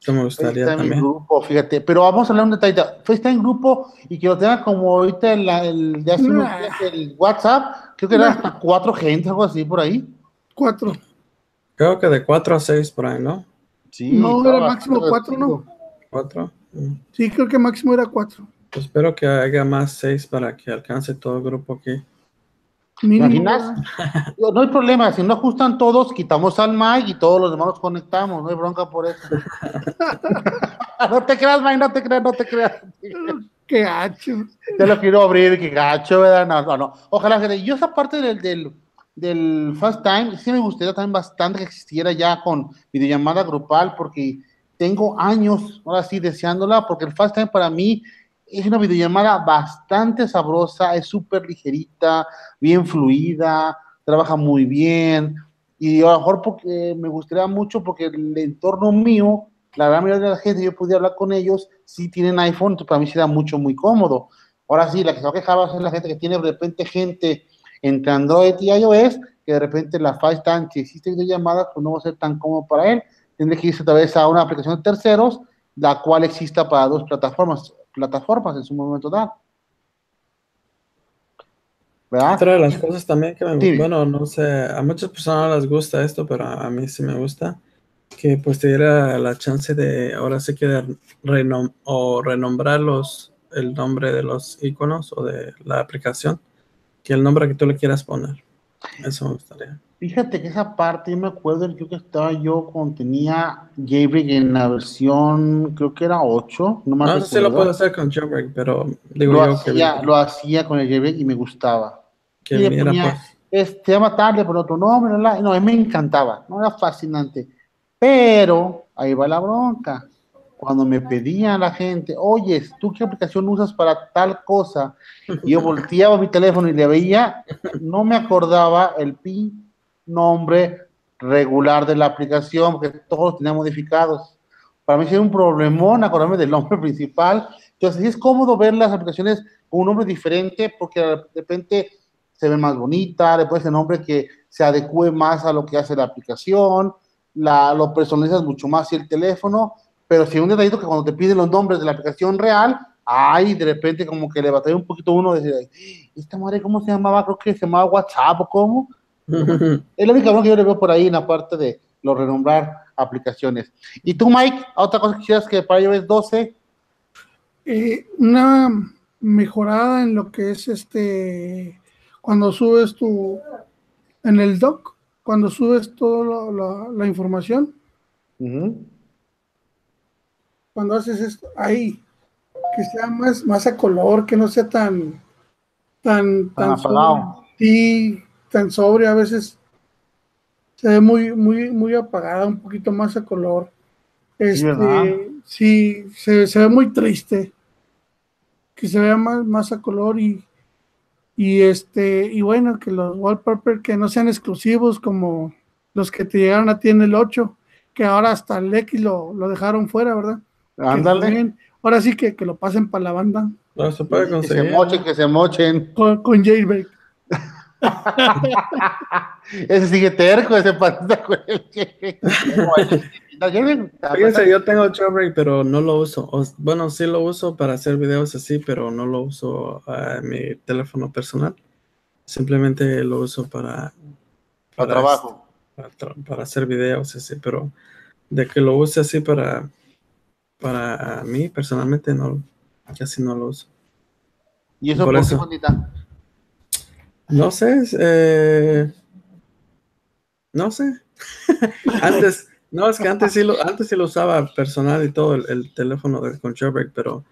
eso me gustaría FaceTime en también. grupo, fíjate. Pero vamos a hablar un detalle. FaceTime en grupo y que lo tenga como ahorita el, el, unos días el WhatsApp. Creo que era Nah. hasta cuatro gente, algo así por ahí. Cuatro. Creo que de 4 a 6 por ahí, ¿no? Sí, No, era máximo cuatro, ¿no? reducido. 4. Sí, creo que máximo era cuatro. Pues espero que haya más 6 para que alcance todo el grupo aquí. Imaginas? No hay problema, si no ajustan todos, quitamos al Mike y todos los demás nos conectamos, no hay bronca por eso. no te creas, Mike, no te creas, no te creas. Qué gacho. Ya lo quiero abrir, que gacho, ¿verdad? No, no, no. Ojalá que yo esa parte del, del, del Fast Time, sí me gustaría también bastante que existiera ya con videollamada grupal, porque tengo años, ahora sí, deseándola, porque el Fast Time para mí es una videollamada bastante sabrosa, es súper ligerita, bien fluida, trabaja muy bien, y a lo mejor porque me gustaría mucho, porque el entorno mío, la gran mayoría de la gente, yo podía hablar con ellos, si tienen iPhone, entonces para mí será mucho, muy cómodo. Ahora sí, la que se va a quejar va a ser la gente que tiene de repente gente entre Android y iOS, que de repente la FaceTime, si existe videollamadas, pues no va a ser tan cómodo para él. Tendré que irse otra vez a una aplicación de terceros, la cual exista para dos plataformas, plataformas en su momento dado. ¿Verdad? Otra de las cosas también que me Dime. bueno, no sé, a muchas personas no les gusta esto, pero a mí sí me gusta, que pues te diera la chance de, ahora sí que de renom- o renombrar los, el nombre de los iconos o de la aplicación, que el nombre que tú le quieras poner. Eso me gustaría. Fíjate que esa parte, yo me acuerdo, creo que estaba yo cuando tenía Jailbreak en la versión, creo que era 8, no más No sé si lo puedo hacer con Jailbreak, pero digo lo, yo que, hacía, lo hacía con el Jailbreak y me gustaba. que y ponía, pues. es- se llama tarde por otro nombre, no, no, me encantaba, no era fascinante. Pero ahí va la bronca. Cuando me pedían la gente, oye, ¿tú qué aplicación usas para tal cosa? Y yo volteaba mi teléfono y le veía, no me acordaba el PIN nombre regular de la aplicación, porque todos los tenía modificados. Para mí sería un problemón acordarme del nombre principal. Entonces, sí es cómodo ver las aplicaciones con un nombre diferente, porque de repente se ve más bonita, le pones el nombre que se adecue más a lo que hace la aplicación, la, lo personalizas mucho más si el teléfono, pero si un detallito que cuando te piden los nombres de la aplicación real, ay, de repente como que le batalla un poquito uno, decir, "Ay, esta madre, ¿cómo se llamaba? Creo que se llamaba WhatsApp o cómo. Es la única bronca que yo le veo por ahí en la parte de lo renombrar aplicaciones. Y tú, Mike, otra cosa que quisieras que para iOS 12, Eh, una mejorada en lo que es este cuando subes tu en el doc cuando subes toda la, la información cuando haces esto ahí que sea más más a color que no sea tan tan Tan apagado. sí, tan sobre a veces se ve muy muy muy apagada un poquito más a color este sí se, se ve muy triste que se vea más, más a color y, y este y bueno que los wallpaper que no sean exclusivos como los que te llegaron a ti en el 8 que ahora hasta el X lo, lo dejaron fuera, ¿verdad? Ándale. Ahora sí que, que lo pasen para la banda. No se puede Que se mochen, que se mochen. Con, con jailbreak. Ese sigue terco, ese el Fíjense, yo tengo jailbreak, pero no lo uso. O- bueno, sí lo uso para hacer videos así, pero no lo uso en mi teléfono personal. Simplemente lo uso para, Para trabajo. para, tra- para hacer videos así, pero de que lo use así para, para mí personalmente, no, casi no lo uso. ¿Y eso Por por, qué, eso. No sé, eh, no sé. antes, no, es que antes sí lo, antes sí lo usaba personal y todo el, el teléfono de, con jailbreak, pero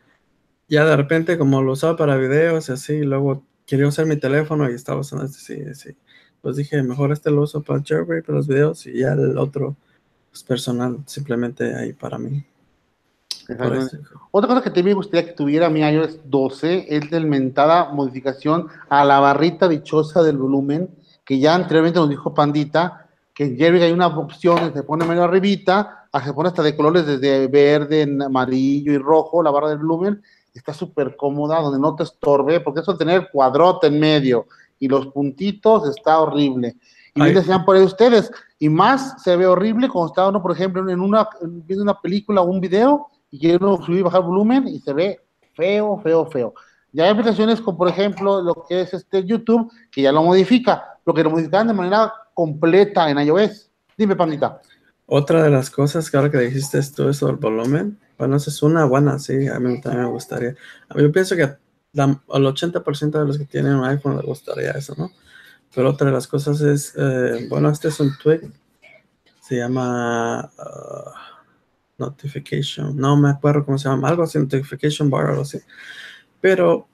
ya de repente como lo usaba para videos y así, luego quería usar mi teléfono y estaba usando este, sí, sí. Pues dije, mejor este lo uso para jailbreak, para los videos y ya el otro es personal, simplemente ahí para mí. Otra cosa que también me gustaría que tuviera mi iOS 12 es la mentada modificación a la barrita dichosa del volumen, que ya anteriormente nos dijo Pandita, que en Jerry hay una opción que se pone medio arribita, a que se pone hasta de colores desde verde, amarillo y rojo, la barra del volumen, está súper cómoda, donde no te estorbe, porque eso de tener cuadrote en medio y los puntitos está horrible. Y bien decían por ahí ustedes, y más se ve horrible cuando está uno, por ejemplo, en una, viendo una película o un video, y quiere uno subir y bajar volumen y se ve feo, feo, feo. Ya hay aplicaciones como por ejemplo lo que es este YouTube, que ya lo modifica, lo que lo modifican de manera completa en iOS. Dime, pandita. Otra de las cosas que ahora que dijiste es todo eso del volumen, bueno, esa es una buena, sí, a mí también me gustaría. A mí yo pienso que la- al 80% de los que tienen un iPhone les gustaría eso, ¿no? Pero otra de las cosas es, eh, bueno, este es un tweak, se llama ah, Notification, no me acuerdo cómo se llama, algo así, Notification Bar, algo así. Pero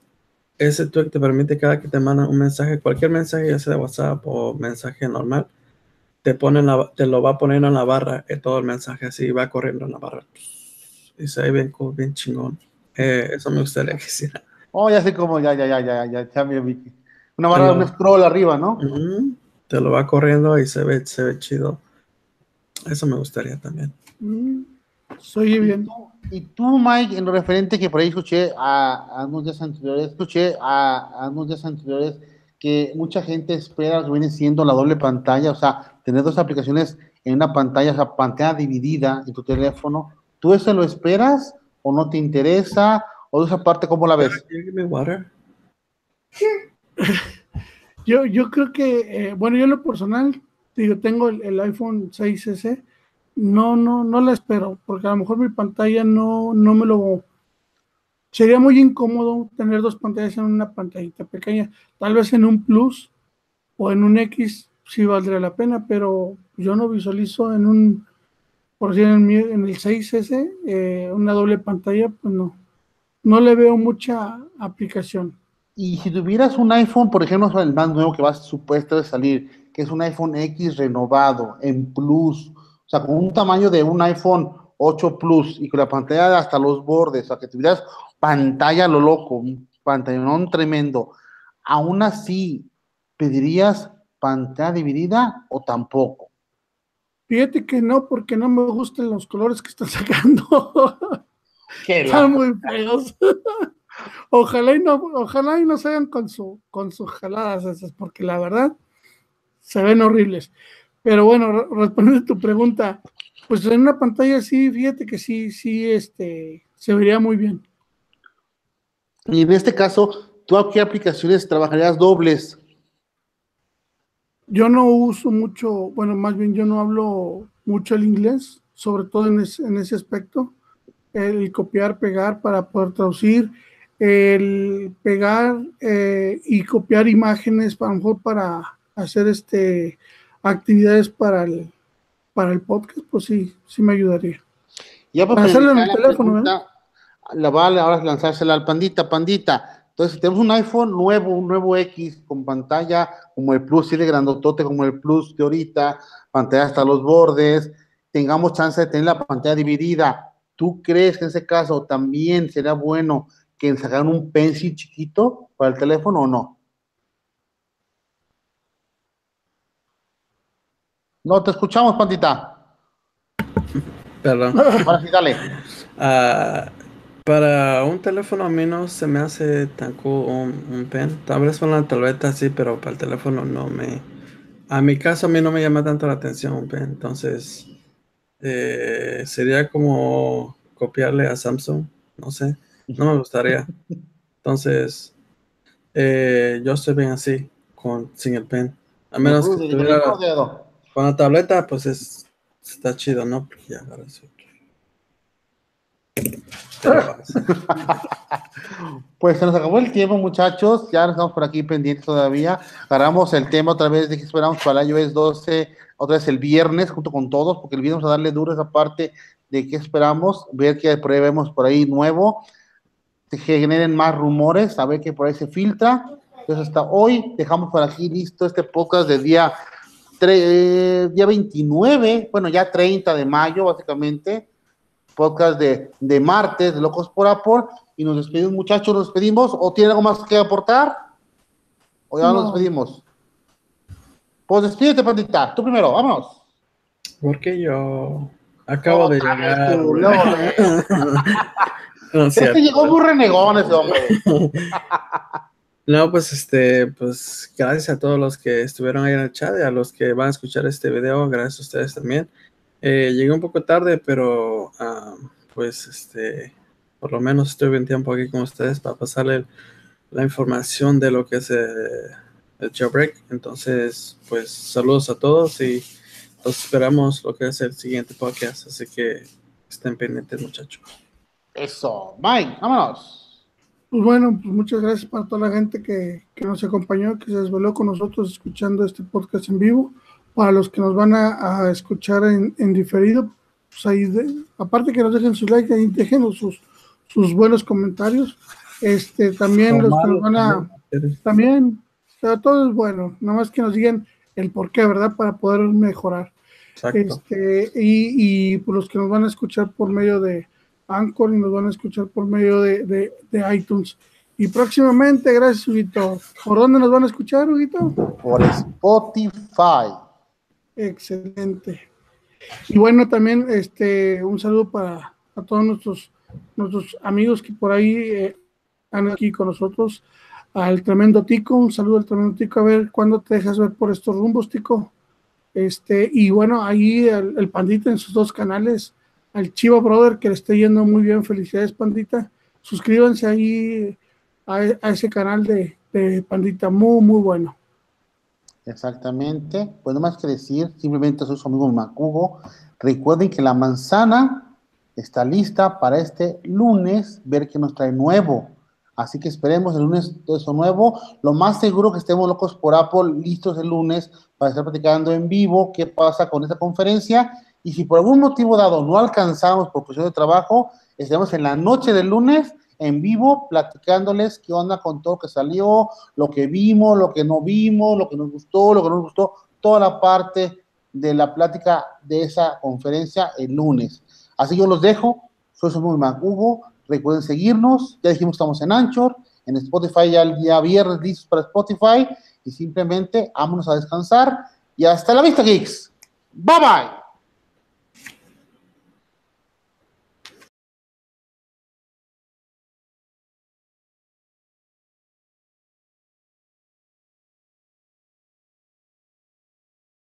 ese tweak te permite cada que te mandan un mensaje, cualquier mensaje, ya sea de WhatsApp o mensaje normal, te, pone en la- te lo va a poner en la barra, eh, todo el mensaje así, va corriendo en la barra. Y se ve bien cool, bien chingón. Eh, eso me gustaría que hiciera. Oh, ya sé cómo, ya, ya, ya, ya, ya, ya me vi. Una barra, Hello. un scroll arriba, ¿no? Ujú, Te lo va corriendo y se ve, se ve chido. Eso me gustaría también. Mm, Soy bien. Y tú, Mike, en lo referente que por ahí escuché a, a unos días anteriores, escuché a, a unos días anteriores que mucha gente espera lo que viene siendo la doble pantalla, o sea, tener dos aplicaciones en una pantalla, o sea, pantalla dividida en tu teléfono. ¿Tú eso lo esperas o no te interesa? ¿O esa parte cómo la ves? Yo, yo creo que, eh, bueno, yo en lo personal, digo, tengo el, el iPhone 6S, no, no, no la espero, porque a lo mejor mi pantalla no, no me lo... Sería muy incómodo tener dos pantallas en una pantallita pequeña. Tal vez en un Plus o en un X sí valdría la pena, pero yo no visualizo en un, por decir, en, en el 6S, eh, una doble pantalla, pues no. No le veo mucha aplicación. Y si tuvieras un iPhone, por ejemplo, el más nuevo que va supuesto de salir, que es un iPhone X renovado en Plus, sea, con un tamaño de un iPhone 8 Plus y con la pantalla hasta los bordes, o sea, que tuvieras pantalla lo loco, un pantallón tremendo, aún así, ¿pedirías pantalla dividida o tampoco? Fíjate que no, porque no me gustan los colores que están sacando. Que Están muy feos. Ojalá y no, ojalá y no se hagan con su, con sus jaladas esas, porque la verdad se ven horribles. Pero bueno, re- respondiendo a tu pregunta, pues en una pantalla sí, fíjate que sí, sí, este, se vería muy bien. Y en este caso, ¿tú a qué aplicaciones trabajarías dobles? Yo no uso mucho, bueno, más bien yo no hablo mucho el inglés, sobre todo en, ese- en ese aspecto. El copiar, pegar para poder traducir, el pegar eh, y copiar imágenes, para, a lo mejor para hacer este actividades para el, para el podcast, pues sí, sí me ayudaría. Ya Para hacerlo en el la teléfono, ¿eh? pregunta, La va a ahora lanzársela al pandita, pandita. Entonces, si tenemos un iPhone nuevo, un nuevo X con pantalla como el Plus, sí de grandotote como el Plus de ahorita, pantalla hasta los bordes, tengamos chance de tener la pantalla dividida. ¿Tú crees que en ese caso también sería bueno que sacaran un pencil chiquito para el teléfono o no? No, te escuchamos, pandita. Perdón. Ahora sí, dale. Ah, para un teléfono a mí no se me hace tan cool un, un pen. Tal vez con la tableta sí, pero para el teléfono no me... A mi caso a mí no me llama tanto la atención un pen. Entonces, eh, sería como copiarle a Samsung. No sé, no me gustaría. Entonces, eh, yo estoy bien así, con, sin el pen. A menos que tuviera con la tableta, pues es, está chido, ¿no? Porque ya Pues se nos acabó el tiempo, muchachos. Ya estamos por aquí pendientes todavía. Agarramos el tema otra vez de que esperamos para el iOS 12, otra vez el viernes, junto con todos, porque el viernes vamos a darle duro esa parte de qué esperamos, ver qué pruebemos por ahí nuevo, que generen más rumores, a ver qué por ahí se filtra. Entonces, hasta hoy dejamos por aquí listo este podcast del día, eh, día 29, bueno, ya 30 de mayo, básicamente podcast de, de martes de Locos por Apple y nos despedimos muchachos, nos despedimos o tiene algo más que aportar o ya nos No. despedimos pues despídete pandita, tú primero, vámonos porque yo acabo de llegar. tú, luego, ¿eh? No, es este cierto. llegó muy renegón ese hombre No, pues este, pues gracias a todos los que estuvieron ahí en el chat y a los que van a escuchar este video, gracias a ustedes también. Eh, llegué un poco tarde, pero ah, pues este, por lo menos estoy bien tiempo aquí con ustedes para pasarle la información de lo que es eh, el jailbreak. Entonces, pues saludos a todos y los esperamos lo que es el siguiente podcast. Así que estén pendientes, muchachos. eso, Mike, vámonos Pues bueno, pues muchas gracias para toda la gente que, que nos acompañó, que se desveló con nosotros escuchando este podcast en vivo. Para los que nos van a, a escuchar en, en diferido, pues ahí, de- aparte que nos dejen su like, ahí déjenos sus, sus buenos comentarios. Este, también los que nos van a, también, o sea, todo es bueno, nada más que nos digan el por qué, ¿verdad? Para poder mejorar. Exacto. Este, y, y por los que nos van a escuchar por medio de Anchor y nos van a escuchar por medio de, de- de iTunes. Y próximamente, gracias, Huguito. ¿Por dónde nos van a escuchar, Huguito? por Spotify Excelente. Y bueno, también este, un saludo para a todos nuestros, nuestros amigos que por ahí eh, están aquí con nosotros. Al tremendo Tico, un saludo al tremendo Tico. A ver cuándo te dejas ver por estos rumbos, Tico. Este, y bueno, ahí el, el Pandita en sus dos canales, al Chiva Brother, que le esté yendo muy bien. Felicidades, Pandita. Suscríbanse ahí a, ese canal de, Pandita, muy, muy bueno. Exactamente. Pues no más que decir, simplemente soy su amigo Macugo. Recuerden que la manzana está lista para este lunes, ver qué nos trae nuevo. Así que esperemos el lunes todo eso nuevo. Lo más seguro que estemos locos por Apple, listos el lunes para estar platicando en vivo qué pasa con esta conferencia. Y si por algún motivo dado no alcanzamos por cuestión de trabajo, estaremos en la noche del lunes en vivo platicándoles qué onda con todo lo que salió, lo que vimos, lo que no vimos, lo que nos gustó, lo que no nos gustó, toda la parte de la plática de esa conferencia el lunes. Así yo los dejo, soy amigo Hugo, recuerden seguirnos, ya dijimos estamos en Anchor, en Spotify ya el día viernes listos para Spotify y simplemente vámonos a descansar y hasta la vista, geeks. Bye bye.